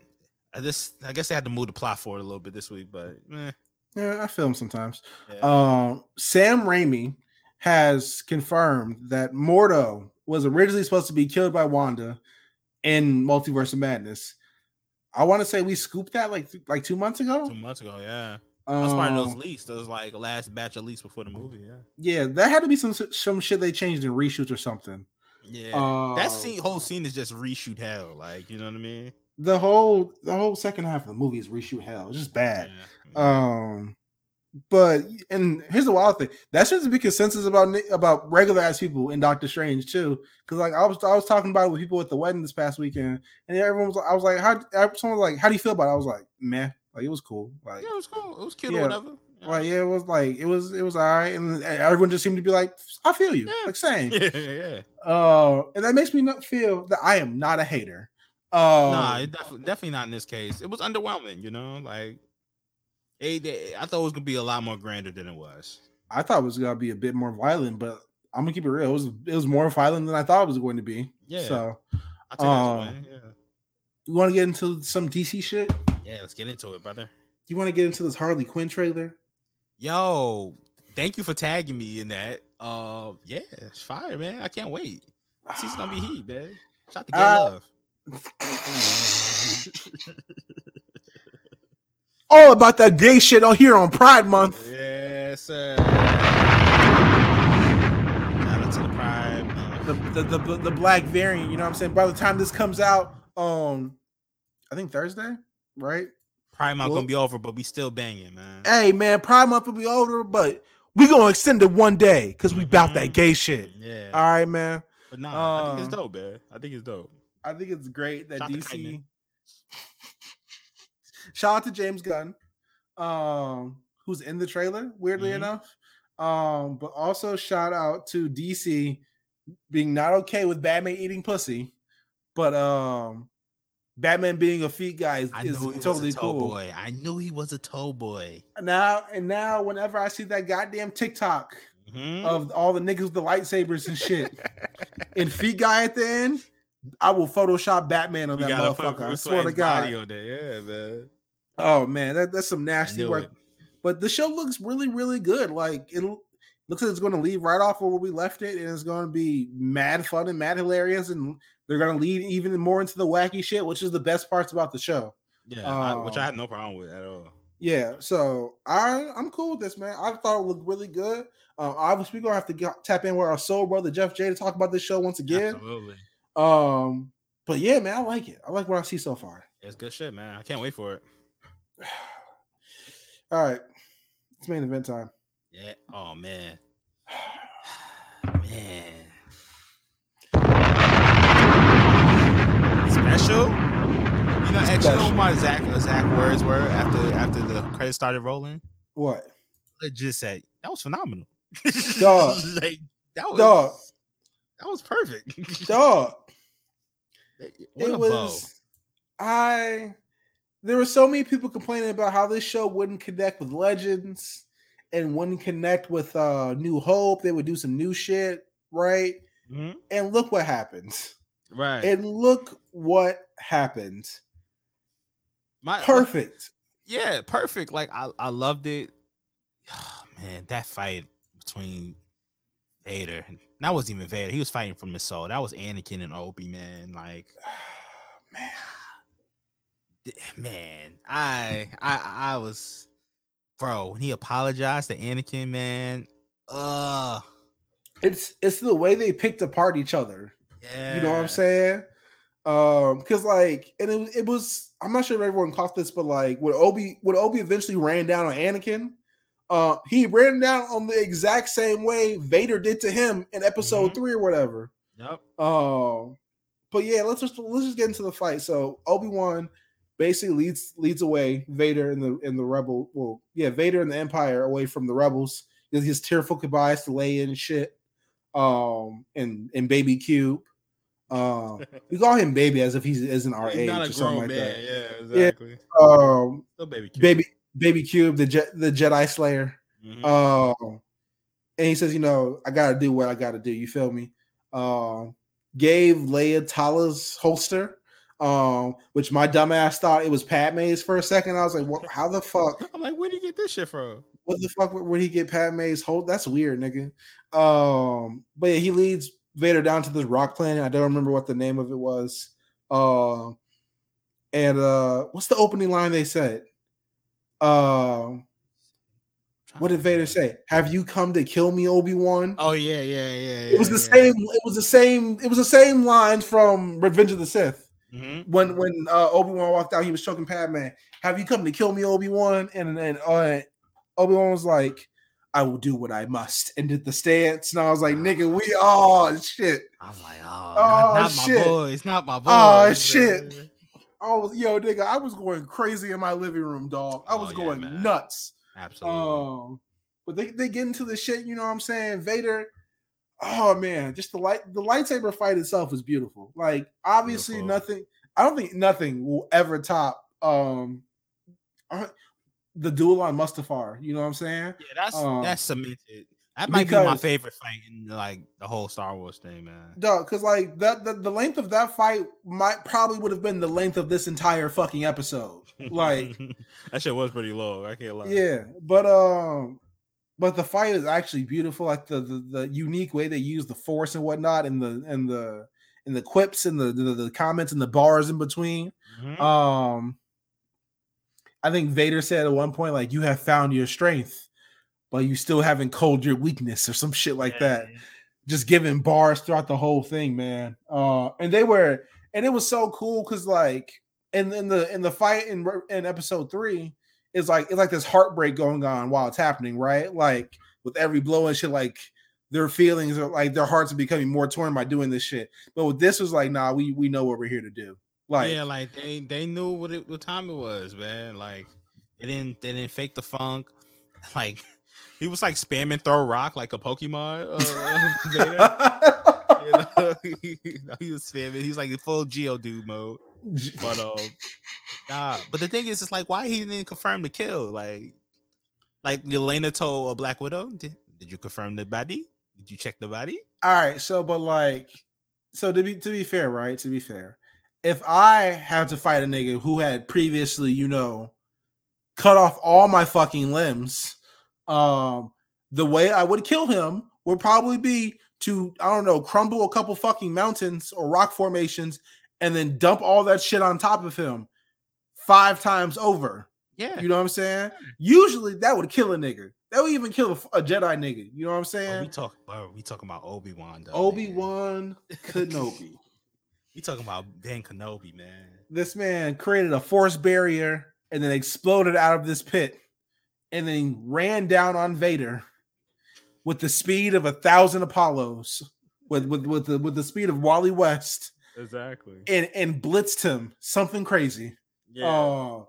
I just I guess they had to move the plot forward a little bit this week, but eh, yeah, I film sometimes. yeah. Um, Sam Raimi has confirmed that Mordo was originally supposed to be killed by Wanda in Multiverse of Madness. I want to say we scooped that like th- like two months ago. two months ago, yeah. That's part of those Um, leaks. Those like last batch of leaks before the movie, yeah. yeah, that had to be some some shit they changed in reshoots or something. Yeah. Uh, that scene whole scene is just reshoot hell. Like, you know what I mean? the whole the whole second half of the movie is reshoot hell. It's just bad. Yeah. Um, but and here's the wild thing that seems to be consensus about about regular ass people in Doctor Strange too. Because like I was I was talking about it with people at the wedding this past weekend, and everyone was I was like, how someone was like, how do you feel about it? I was like, man, like it was cool. Like, yeah, it was cool. It was cute Yeah. or whatever. Yeah. like yeah, it was like it was it was all right, and everyone just seemed to be like, I feel you, Yeah. like saying, <laughs> yeah, yeah. uh, and that makes me not feel that I am not a hater. Uh, nah, it definitely definitely not in this case. It was underwhelming, you know, like it, it- I thought it was gonna be a lot more grander than it was. I thought it was gonna be a bit more violent, but I'm gonna keep it real. It was it was more violent than I thought it was going to be. Yeah. So I Um. Yeah. you want to get into some DC shit? Yeah, let's get into it, brother. You want to get into this Harley Quinn trailer? Yo, thank you for tagging me in that. Uh yeah, it's fire, man. I can't wait. She's gonna be <sighs> heat, man. Shout to get Uh, love. <laughs> All about that gay shit on here on Pride Month. Yes, sir. Shout out to the pride. The, the the the black variant. You know what I'm saying? By the time this comes out, um, I think Thursday, right? Pride month Well- gonna be over, but we still banging, man. Hey man, Pride Month will be over, but we gonna extend it one day because we bout that Mhm. gay shit. Yeah, All right, man. but nah, I think it's uh, dope, man. I think it's dope. I think it's great that Shout DC. Shout out to James Gunn, um, who's in the trailer. Weirdly Mhm. enough, um, but also shout out to DC being not okay with Batman eating pussy, but um, Batman being a feet guy is, I is knew he totally was a toe cool. boy. I knew he was a toe boy. Now and now, whenever I see that goddamn TikTok Mhm. of all the niggas with the lightsabers and shit, and feet guy at the end, I will Photoshop Batman on We that motherfucker. I swear to God. body on there. Yeah, man. Oh man, that, that's some nasty work. it. But the show looks really, really good. Like it looks like it's going to leave right off where we left it, and it's going to be mad fun and mad hilarious, and they're going to lead even more into the wacky shit, which is the best parts about the show. Yeah, I, which I Um, had no problem with at all. Yeah, so I I'm cool with this, man. I thought it looked really good. Uh, obviously, we're gonna have to get, tap in with our soul brother Jeff J to talk about this show once again. Absolutely. Um, but yeah, man, I like it. I like what I see so far. It's good shit, man. I can't wait for it. All right, it's main event time. Yeah. Oh man. <sighs> man. Special. You know, actually, you know what my exact exact words were after after the credits started rolling. What? I just said that was phenomenal. Dog. <laughs> like that was Dog. that was perfect. <laughs> Dog. What it was I there were so many people complaining about how this show wouldn't connect with legends and wouldn't connect with uh New Hope. They would do some new shit. right? Mhm. And look what happened. Right. And look what happened. My Perfect. yeah, perfect. Like I, I loved it. <sighs> man, that fight between Vader, and that wasn't even Vader. He was fighting from the soul. That was Anakin and Obi, man. Like, <sighs> Man. Man, I, I, I was, bro. When he apologized to Anakin, man. Uh, It's it's the way they picked apart each other. yeah. You know what I'm saying? Um, because like, and it, it was I'm not sure if everyone caught this, but like when Obi when Obi eventually ran down on Anakin, uh, he ran down on the exact same way Vader did to him in Episode Mhm. three or whatever. Yep. Um, but yeah, let's just let's just get into the fight. So Obi Wan basically leads leads away Vader and the in the rebel. Well, yeah, Vader and the Empire away from the rebels. His, his tearful goodbyes to Leia and shit. Um, and and Baby Cube. Um, <laughs> we call him Baby as if he's isn't our He's age or something like man. that. Yeah, exactly. Um, Still baby, cute. Baby Baby Cube, the Je- the Jedi Slayer. Mhm. Um, and he says, you know, I gotta do what I gotta do. You feel me? Um, gave Leia Tala's holster, um, which my dumbass thought it was Padme's for a second. I was like, what? How the fuck? <laughs> I'm like, where did you get this shit from? What the fuck would he get Padme's hold? That's weird, nigga. Um, but yeah, he leads Vader down to this rock planet. I don't remember what the name of it was. Um, and uh, what's the opening line they said? Um, what did Vader say? Have you come to kill me, Obi Wan? Oh yeah, yeah, yeah. it was the same. It was the same. It was the same lines from Revenge of the Sith. Hmm When when uh, Obi Wan walked out, he was choking Padme. Have you come to kill me, Obi Wan? And then uh, Obi Wan was like, "I will do what I must," and did the stance. And I was like, "Nigga, we <sighs> oh shit." I'm like, oh, Oh, not, not shit. my boys, not my boys. Oh, shit. I was yo, nigga. I was going crazy in my living room, dog. I Oh, was yeah, going nuts. Absolutely. Um, but they, they get into the shit, you know what I'm saying? Vader, oh man, just the light the lightsaber fight itself is beautiful. Like, obviously, Beautiful. nothing, I don't think nothing will ever top um uh, the duel on Mustafar, you know what I'm saying? yeah, that's um, that's cemented. That might be my favorite fight in like the whole Star Wars thing, man. Dog, because like that the, the length of that fight might probably would have been the length of this entire fucking episode. Like, <laughs> that shit was pretty long. I can't lie. Yeah, but um, but the fight is actually beautiful. Like the the, the unique way they use the force and whatnot, and the and the and the quips and the, the the comments and the bars in between. Mhm. Um, I think Vader said at one point like, "You have found your strength, but you still haven't culled your weakness," or some shit like that. Just giving bars throughout the whole thing, man. Uh, and they were, and it was so cool because like in in the in the fight in in episode three, it's like it's like this heartbreak going on while it's happening, right? Like with every blow and shit, like their feelings are like their hearts are becoming more torn by doing this shit. But with this was like, nah, we we know what we're here to do. Like, yeah, like they they knew what it what time it was, man. Like they didn't they didn't fake the funk. <laughs> Like he was like spamming throw rock like a Pokemon. Uh, <laughs> <laughs> you know? he was spamming. He's like full Geodude mode. But um, nah. But the thing is, it's like why he didn't confirm the kill? Like, like Yelena told a Black Widow, did, did you confirm the body? Did you check the body? All right, so but like, so to be to be fair, right? To be fair, if I had to fight a nigga who had previously, you know, cut off all my fucking limbs, um, the way I would kill him would probably be to I don't know, crumble a couple fucking mountains or rock formations, and then dump all that shit on top of him five times over. Yeah. You know what I'm saying? Usually that would kill a nigga. That would even kill a, a Jedi nigga. You know what I'm Oh, saying? we talk, bro. We talking about Obi Wan. Obi Wan <laughs> Kenobi. We talking about Ben Kenobi, man. this man created a force barrier and then exploded out of this pit and then ran down on Vader with the speed of a thousand Apollos, with with with the with the speed of Wally West, Exactly. and and blitzed him something crazy. Yeah. Uh,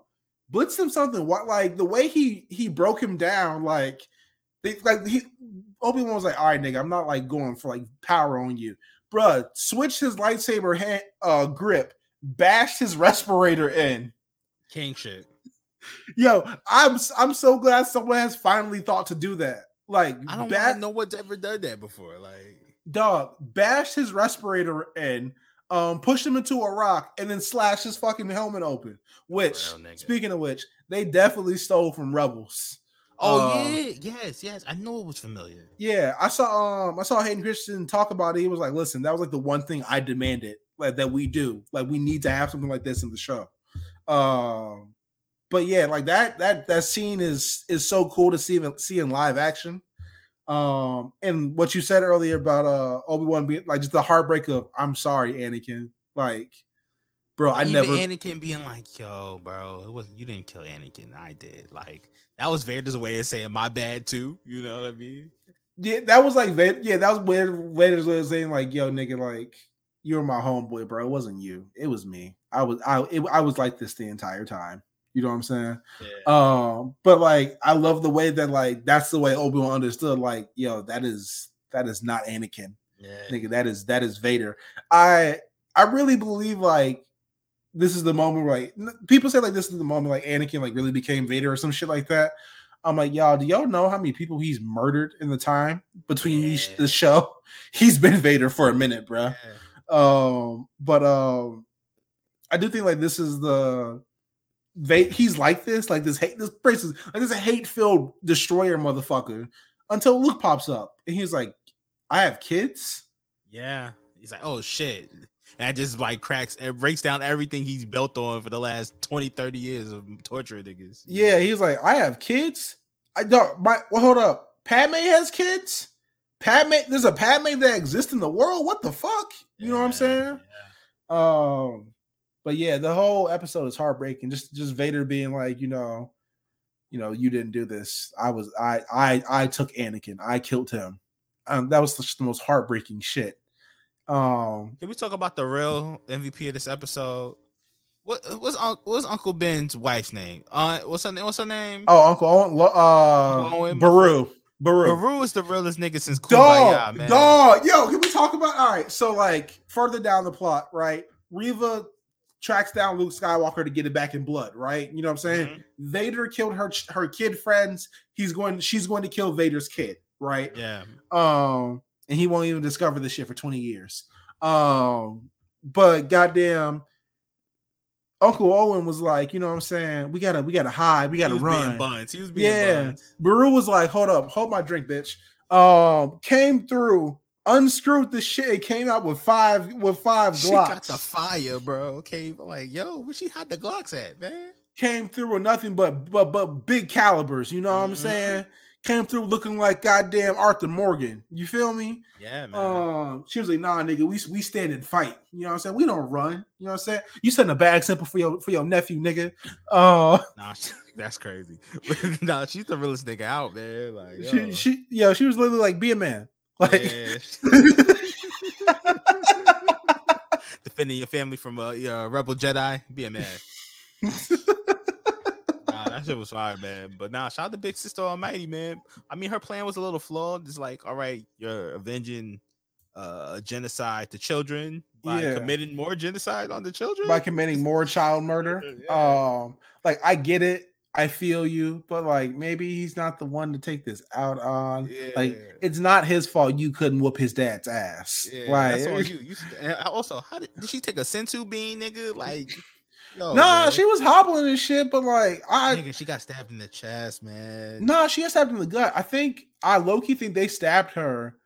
blitzed him something. What like the way he he broke him down, like they like he Obi Wan was like, all right, nigga, I'm not like going for like power on you, bruh. Switched his lightsaber hand uh grip, bashed his <laughs> respirator in. King shit. Yo, I'm I'm so glad someone has finally thought to do that. Like, I don't bat- know what's ever done that before. Like, dog bashed his respirator in, um, pushed him into a rock, and then slashed his fucking helmet open. Which, speaking of which, they definitely stole from Rebels. Oh Uh, yeah, yes, yes. I know it was familiar. Yeah, I saw um I saw Hayden Christensen talk about it. He was like, "Listen, that was like the one thing I demanded like that we do. Like we need to have something like this in the show." Um but yeah, like that that that scene is is so cool to see see in live action. Um and what you said earlier about uh Obi-Wan being like just the heartbreak of I'm sorry, Anakin. Like bro, I Even never Anakin being like, "Yo, bro, it wasn't you didn't kill Anakin. I did." Like that was Vader's way of saying my bad too. You know what I mean? Yeah, that was like Vader. Yeah, that was. Vader's way of saying like, "Yo, nigga, like you were my homeboy, bro. It wasn't you. It was me. I was I it, I was like this the entire time. You know what I'm saying? Um, but like I love the way that like that's the way Obi Wan understood. Like, yo, that is that is not Anakin, yeah. nigga. That is that is Vader. I I really believe like this is the moment where like people say like this is the moment like Anakin like really became Vader or some shit like that. I'm like, y'all, do y'all know how many people he's murdered in the time between Yeah. the show? <laughs> He's been Vader for a minute, bruh. Yeah. Um, but um, I do think like this is the they he's like this, like this hate this is like this hate filled destroyer motherfucker until Luke pops up and he's like, I have kids. Yeah. He's like, oh shit. And that just like cracks it breaks down everything he's built on for the last 20, 30 years of torturing niggas. Yeah, he's like, I have kids. I don't. My well, hold up. Padme has kids. Padme, there's a Padme that exists in the world. What the fuck? You know what I'm saying? yeah. Um, but yeah, the whole episode is heartbreaking. Just just Vader being like, you know, you know, you didn't do this. I was I I I took Anakin. I killed him. Um, that was just the most heartbreaking shit. Um, Can we talk about the real MVP of this episode? What what's what's Uncle Ben's wife's name? Uh, what's her name? What's her name? oh, Uncle Owen, uh, Owen, Beru, Beru. Beru is the realest nigga since Kumbaya, Dog, man. dog, yo, can we talk about? All right, so like further down the plot, right? Reva tracks down Luke Skywalker to get it back in blood, right? You know what I'm saying? Mhm. Vader killed her her kid friends. He's going, she's going to kill Vader's kid, right? Yeah, Um, and he won't even discover this shit for 20 years. Um, but goddamn, Uncle Owen was like, you know what I'm saying? We gotta, we gotta hide, we gotta being run. buns. He was being Yeah. buns. Beru was like, hold up, hold my drink, bitch. Um, came through, unscrewed the shit, and came out with five with five She got the fire, bro. Came like yo, where she had the Glocks at, man? Came through with nothing but but but big calibers. You know what I'm Mhm. saying? Came through looking like goddamn Arthur Morgan. You feel me? Yeah, man. Um, she was like, "Nah, nigga, we we stand and fight." You know what I'm saying? We don't run. You know what I'm saying? You setting a bad example for your for your nephew, nigga. <laughs> Uh, <laughs> nah, that's crazy. <laughs> nah, she's the realest nigga out, man. Like, yo. she she yeah, she was literally like, "Be a man." Like, <laughs> defending your family from a uh, rebel Jedi, be a man. <laughs> nah, that shit was fire, man. But nah, shout out to Big Sister Almighty, man. I mean, her plan was a little flawed. It's like, all right, you're avenging uh, genocide to children by Yeah. committing more genocide on the children. by committing more child murder. Yeah. Um, like I get it, I feel you, but like maybe he's not the one to take this out on. Like it's not his fault you couldn't whoop his dad's ass. Yeah, like that's on you. you also, how did, did she take a senzu bean, nigga? Like, no, nah, she was hobbling and shit, but like I Nigga, she got stabbed in the chest, man. nah, she got stabbed in the gut. I think I low-key think they stabbed her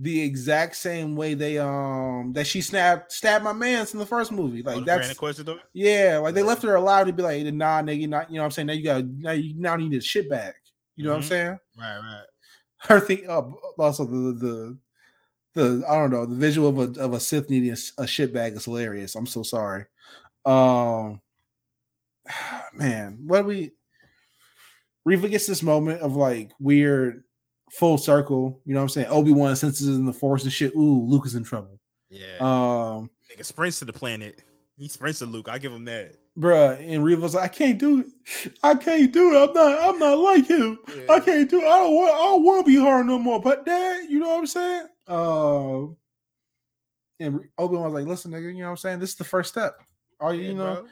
the exact same way they um that she snapped stabbed my man's in the first movie. Oh, Like the that's Inquisitor? yeah, like they left her alive to be like, nah, nigga, not you know what I'm saying? Now you got now you now need a shit back. You know what I'm Mhm. saying? Right, right. her thing uh, also the the the I don't know the visual of a of a Sith needing a shit bag is hilarious. I'm so sorry. Um, <sighs> man, what do we? Reva gets this moment of like weird full circle. You know what I'm saying? Obi Wan senses in the Force and shit. Ooh, Luke is in trouble. Yeah. Um, Nigga sprints to the planet. He sprints to Luke. I give him that. bruh, and Reva's like, I can't do it. I can't do it. I'm not. I'm not like him. I can't do. It. I don't want. I don't want to be hard no more. But dad, you know what I'm saying? Um, and Obi Wan's like, listen, nigga, you know what I'm saying? This is the first step. All you, Yeah, you know, bro.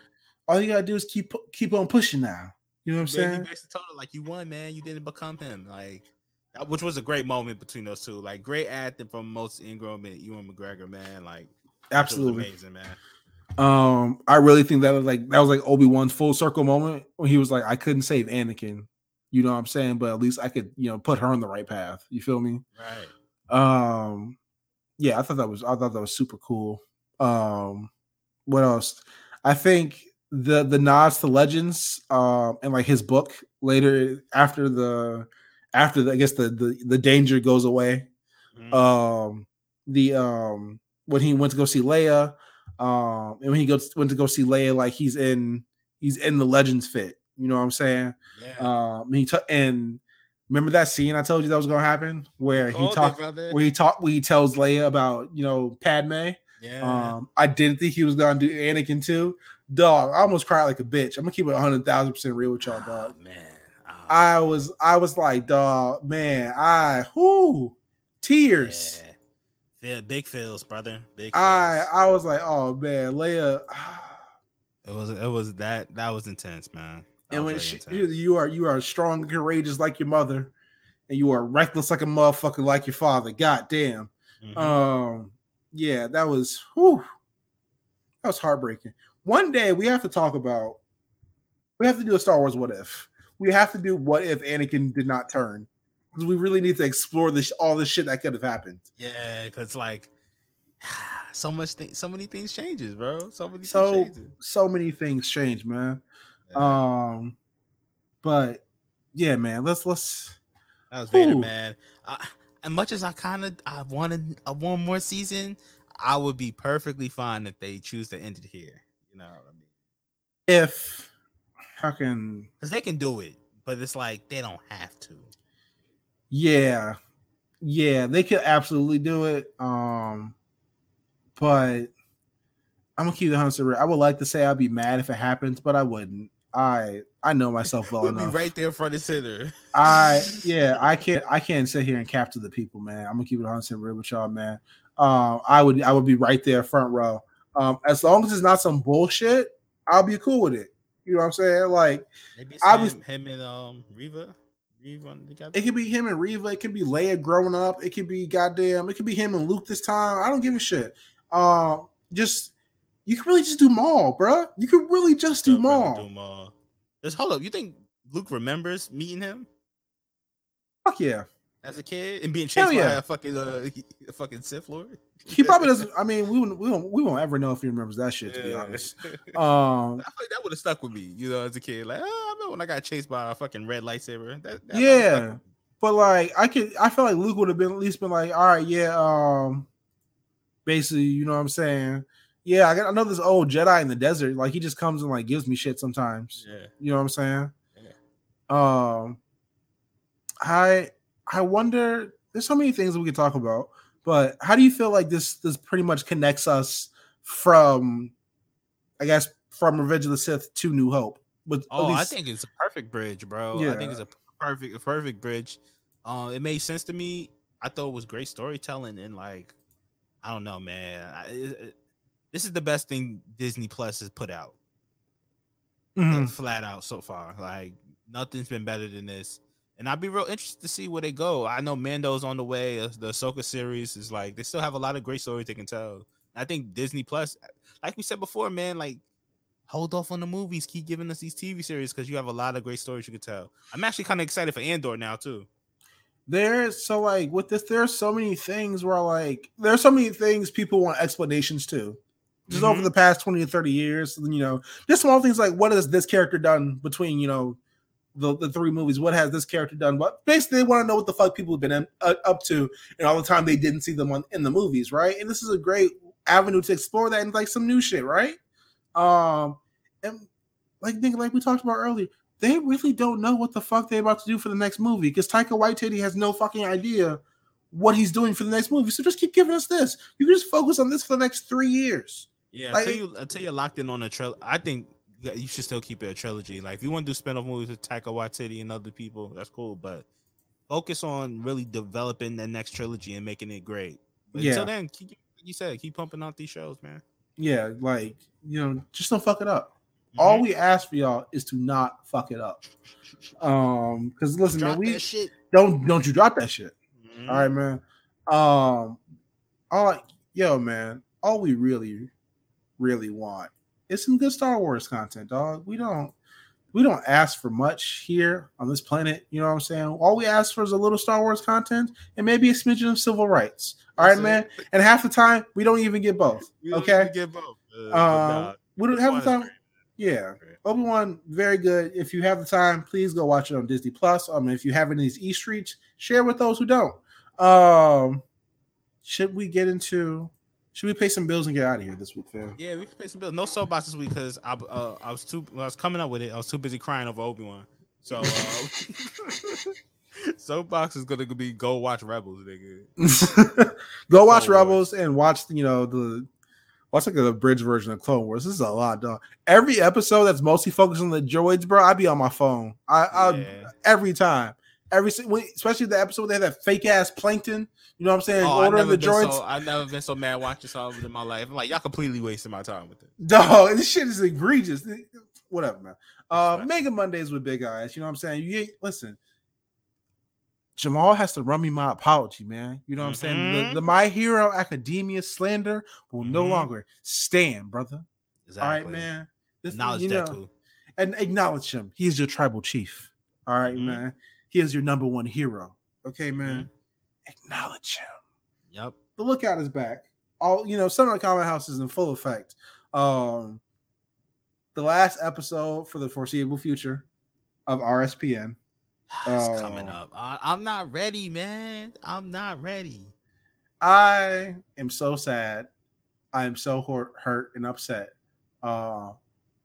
all you gotta do is keep keep on pushing now. You know what I'm he saying? basically told her like, "You won, man. You didn't become him. Like Uh, which was a great moment between those two. Like great acting from Moses Ingram and Ewan McGregor, man. Like Absolutely. amazing, man. Um, I really think that was like that was like Obi Wan's full circle moment when he was like, I couldn't save Anakin. You know what I'm saying? But at least I could, you know, put her on the right path. You feel me? Right. Um, yeah, I thought that was I thought that was super cool. Um, what else? I think the the nods to legends, um, and like his book later after the after the, I guess the the the danger goes away. Mhm. Um, the um when he went to go see Leia, um, and when he goes went to go see Leia, like he's in he's in the legends fit. You know what I'm saying? yeah. Um, he took and remember that scene I told you that was gonna happen where he talked where he talked where he tells Leia about you know Padme. yeah. Um, I didn't think he was gonna do Anakin too. Dog, I almost cried like a bitch. I'm gonna keep it 100 thousand percent real with y'all, dog. Oh, man. I was I was like, dog, man, I whoo tears. yeah. Yeah, big feels, brother. Big. I feels. I was like, oh man, Leia. It was. It was that. That was intense, man. That And when she, you, are you are strong and courageous like your mother, and you are reckless like a motherfucker like your father. God damn. Mhm. Um, yeah, that was whew, that was heartbreaking. One day we have to talk about we have to do a Star Wars what if. We have to do what if Anakin did not turn. Because we really need to explore this all the shit that could have happened. yeah, because like <sighs> so much, thing, so many things changes, bro. So many So things changes. so many things change, man. Yeah. Um but yeah, man, let's let's That was Vader, Ooh. man. I, as much as I kind of I wanted a one more season, I would be perfectly fine if they choose to end it here. You know, what I mean, if how can because they can do it, but it's like they don't have to. Yeah. Yeah, they could absolutely do it. Um but I'm gonna keep the real. I would like to say I'd be mad if it happens, but I wouldn't. I I know myself well We'll <laughs> be enough. right there in front and center. I <laughs> yeah, I can't I can't sit here and capture the people, man. I'm gonna keep it 100 real with y'all, man. Um, I would I would be right there front row. Um, as long as it's not some bullshit, I'll be cool with it. You know what I'm saying? Like Maybe I was- him and um Reva, it could be him and Reva, it could be Leia growing up, it could be goddamn, it could be him and Luke this time. I don't give a shit. Uh, just you can really just do Maul, bruh. You could really just do Still really do Maul. Just hold up. You think Luke remembers meeting him Fuck yeah. As a kid and being chased by a fucking uh, a fucking Sith Lord? He probably doesn't. I mean, we won't, we won't we won't ever know if he remembers that shit. To be honest, <laughs> um, I feel like that would have stuck with me, you know, as a kid. Like, oh, I remember when I got chased by a fucking red lightsaber. That, that might have stuck Yeah. but like I could, I feel like Luke would have been at least been like, all right, yeah, um, basically, you know what I'm saying? Yeah, I got I know this old Jedi in the desert. Like he just comes and like gives me shit sometimes. Yeah. You know what I'm saying? Yeah. Um, I I wonder. There's so many things we could talk about, but how do you feel like this this pretty much connects us from, I guess, from Revenge of the Sith to New Hope? With Oh, I think it's a perfect bridge, bro. Yeah. I think it's a perfect, a perfect bridge. Uh, it made sense to me. I thought it was great storytelling and like, I don't know, man. I, it- this is the best thing Disney Plus has put out, Mhm. flat out so far. Like nothing's been better than this. And I'd be real interested to see where they go. I know Mando's on the way. uh, The Ahsoka series is like they still have a lot of great stories they can tell. I think Disney Plus, like we said before, man, like hold off on the movies. Keep giving us these TV series because you have a lot of great stories you can tell. I'm actually kind of excited for Andor now too. There's so like with this, there's so many things where like there's so many things people want explanations to. Just over Mhm. the past 20 to 30 years, you know, just small things like what has this character done between, you know, the, the three movies? What has this character done? But basically, they want to know what the fuck people have been in, uh, up to and all the time they didn't see them on, in the movies, right? And this is a great avenue to explore that and like some new shit, right? Um, and like think like we talked about earlier, they really don't know what the fuck they're about to do for the next movie because Taika Waititi has no fucking idea what he's doing for the next movie. So just keep giving us this. You can just focus on this for the next three years. Yeah, Like- until you until you're locked in on a trilogy, I think you should still keep it a trilogy. Like if you want to do spin-off movies with Taika Waititi and other people, that's cool. But focus on really developing the next trilogy and making it great. But Yeah. until then, keep, like you said, keep pumping out these shows, man. Yeah, like you know, just don't fuck it up. All we ask for y'all is to not fuck it up. Um, because listen, Drop man, we that shit. don't don't you drop that shit. Mhm. All right, man. Um, all yo, man. All we really, really want is some good Star Wars content, dog. We don't, we don't ask for much here on this planet. You know what I'm saying? All we ask for is a little Star Wars content and maybe a smidgen of civil rights. All right, That's man. And half the time we don't even get both. <laughs> We don't Okay. get both. Uh, Um, nah, we don't have the time. Yeah. Obi Wan, very good. If you have the time, please go watch it on Disney Plus. I mean, if you have any of these E streets, share with those who don't. Um, should we get into? Should we pay some bills and get out of here this week, fam? Yeah, we can pay some bills. No soapbox this week because I uh, I was too when I was coming up with it. I was too busy crying over Obi Wan. So uh, <laughs> soapbox is gonna be go watch Rebels, nigga. <laughs> go watch Clone Rebels and watch you know the watch like the bridge version of Clone Wars. This is a lot, dog. Every episode that's mostly focused on the droids, bro. I be on my phone. I, I every time. Every si- when- especially the episode they had that fake ass plankton. You know what I'm saying? Oh, I've Ordering never, the been droids. so, I've never been so mad watching something in my life. I'm like, y'all completely wasting my time with it. Dog, this shit is egregious. Whatever, man. Uh, Right. Mega Mondays with Big Eyes. You know what I'm saying? You ain't- listen. Jamal has to run me my apology, man. You know what I'm saying? The, Mhm. the My Hero Academia slander will no Mhm. longer stand, brother. Exactly. All right, man. This, Acknowledge you that know, too. and acknowledge him. He is your tribal chief. All right, Mhm. man. He is your number one hero. Okay, Mm-hmm. man. Acknowledge him Yep. the lookout is back. All you know, Summer of the Common House is in full effect. Um, the last episode for the foreseeable future of RSPN. <sighs> It's coming Oh. up. I, I'm not ready, man. I'm not ready. I am so sad. I am so hurt, hurt and upset. Uh,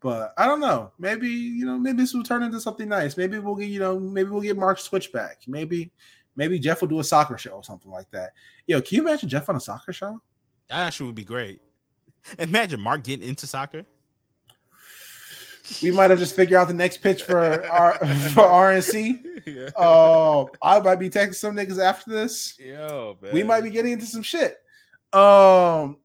but I don't know. Maybe you know, maybe this will turn into something nice. Maybe we'll get you know, maybe we'll get Mark Switch back. Maybe, maybe Jeff will do a soccer show or something like that. Yo, can you imagine Jeff on a soccer show? That actually would be great. Imagine Mark getting into soccer. We might have just figured out the next pitch for our for RNC. <laughs> yeah. Oh, I might be texting some niggas after this. Yo, man. We might be getting into some shit. Um,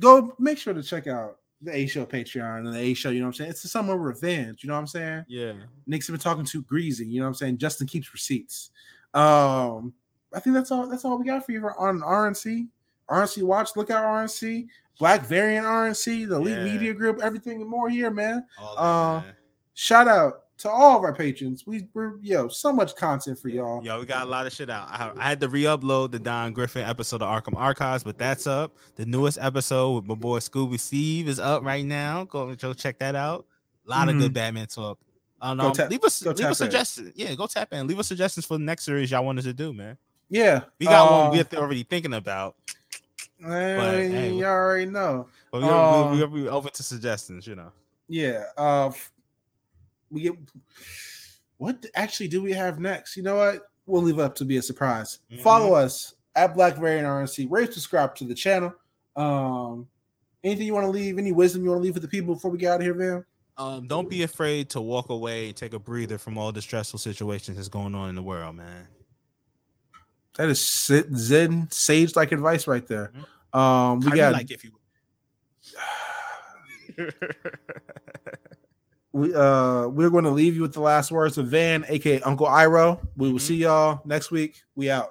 go make sure to check out the A Show Patreon and the A Show. You know what I'm saying? It's the summer revenge. You know what I'm saying? Yeah. Nick's been talking too greasy. You know what I'm saying? Justin keeps receipts. Um, I think that's all. That's all we got for you for- on RNC. RNC Watch. Look out RNC. Black Variant RNC. The Elite Yeah. Media Group. Everything and more here, man. All that, Uh, man. Shout out to all of our patrons. We, we're yo so much content for y'all. Yo, we got a lot of shit out. I, I had to re-upload the Don Griffin episode of Arkham Archives, but that's up. The newest episode with my boy Scooby Steve is up right now. Go, go check that out. A lot of good Batman talk. Um, Mm-hmm. Go um, tap- leave us go leave tap us suggestions. Yeah, go tap in. Leave us suggestions for the next series y'all wanted to do, man. Yeah, We got uh, one we're already thinking about, eh, hey, you already know. but we're, uh, we're, we're open to suggestions. You know. Yeah. Uh, f- we get what actually do we have next? You know what? We'll leave it up to be a surprise. Mm-hmm. Follow us at Black Variant RNC. Rate, subscribe to the channel. Um, anything you want to leave? Any wisdom you want to leave with the people before we get out of here, man? Um, don't be afraid to walk away and take a breather from all the stressful situations that's going on in the world, man. That is Zen sage like advice right there. Mm-hmm. Um, we How do you got like if you. <sighs> <sighs> <laughs> <laughs> we uh we're going to leave you with the last words of Van, aka Uncle Iroh. We will Mhm. see y'all next week. We out.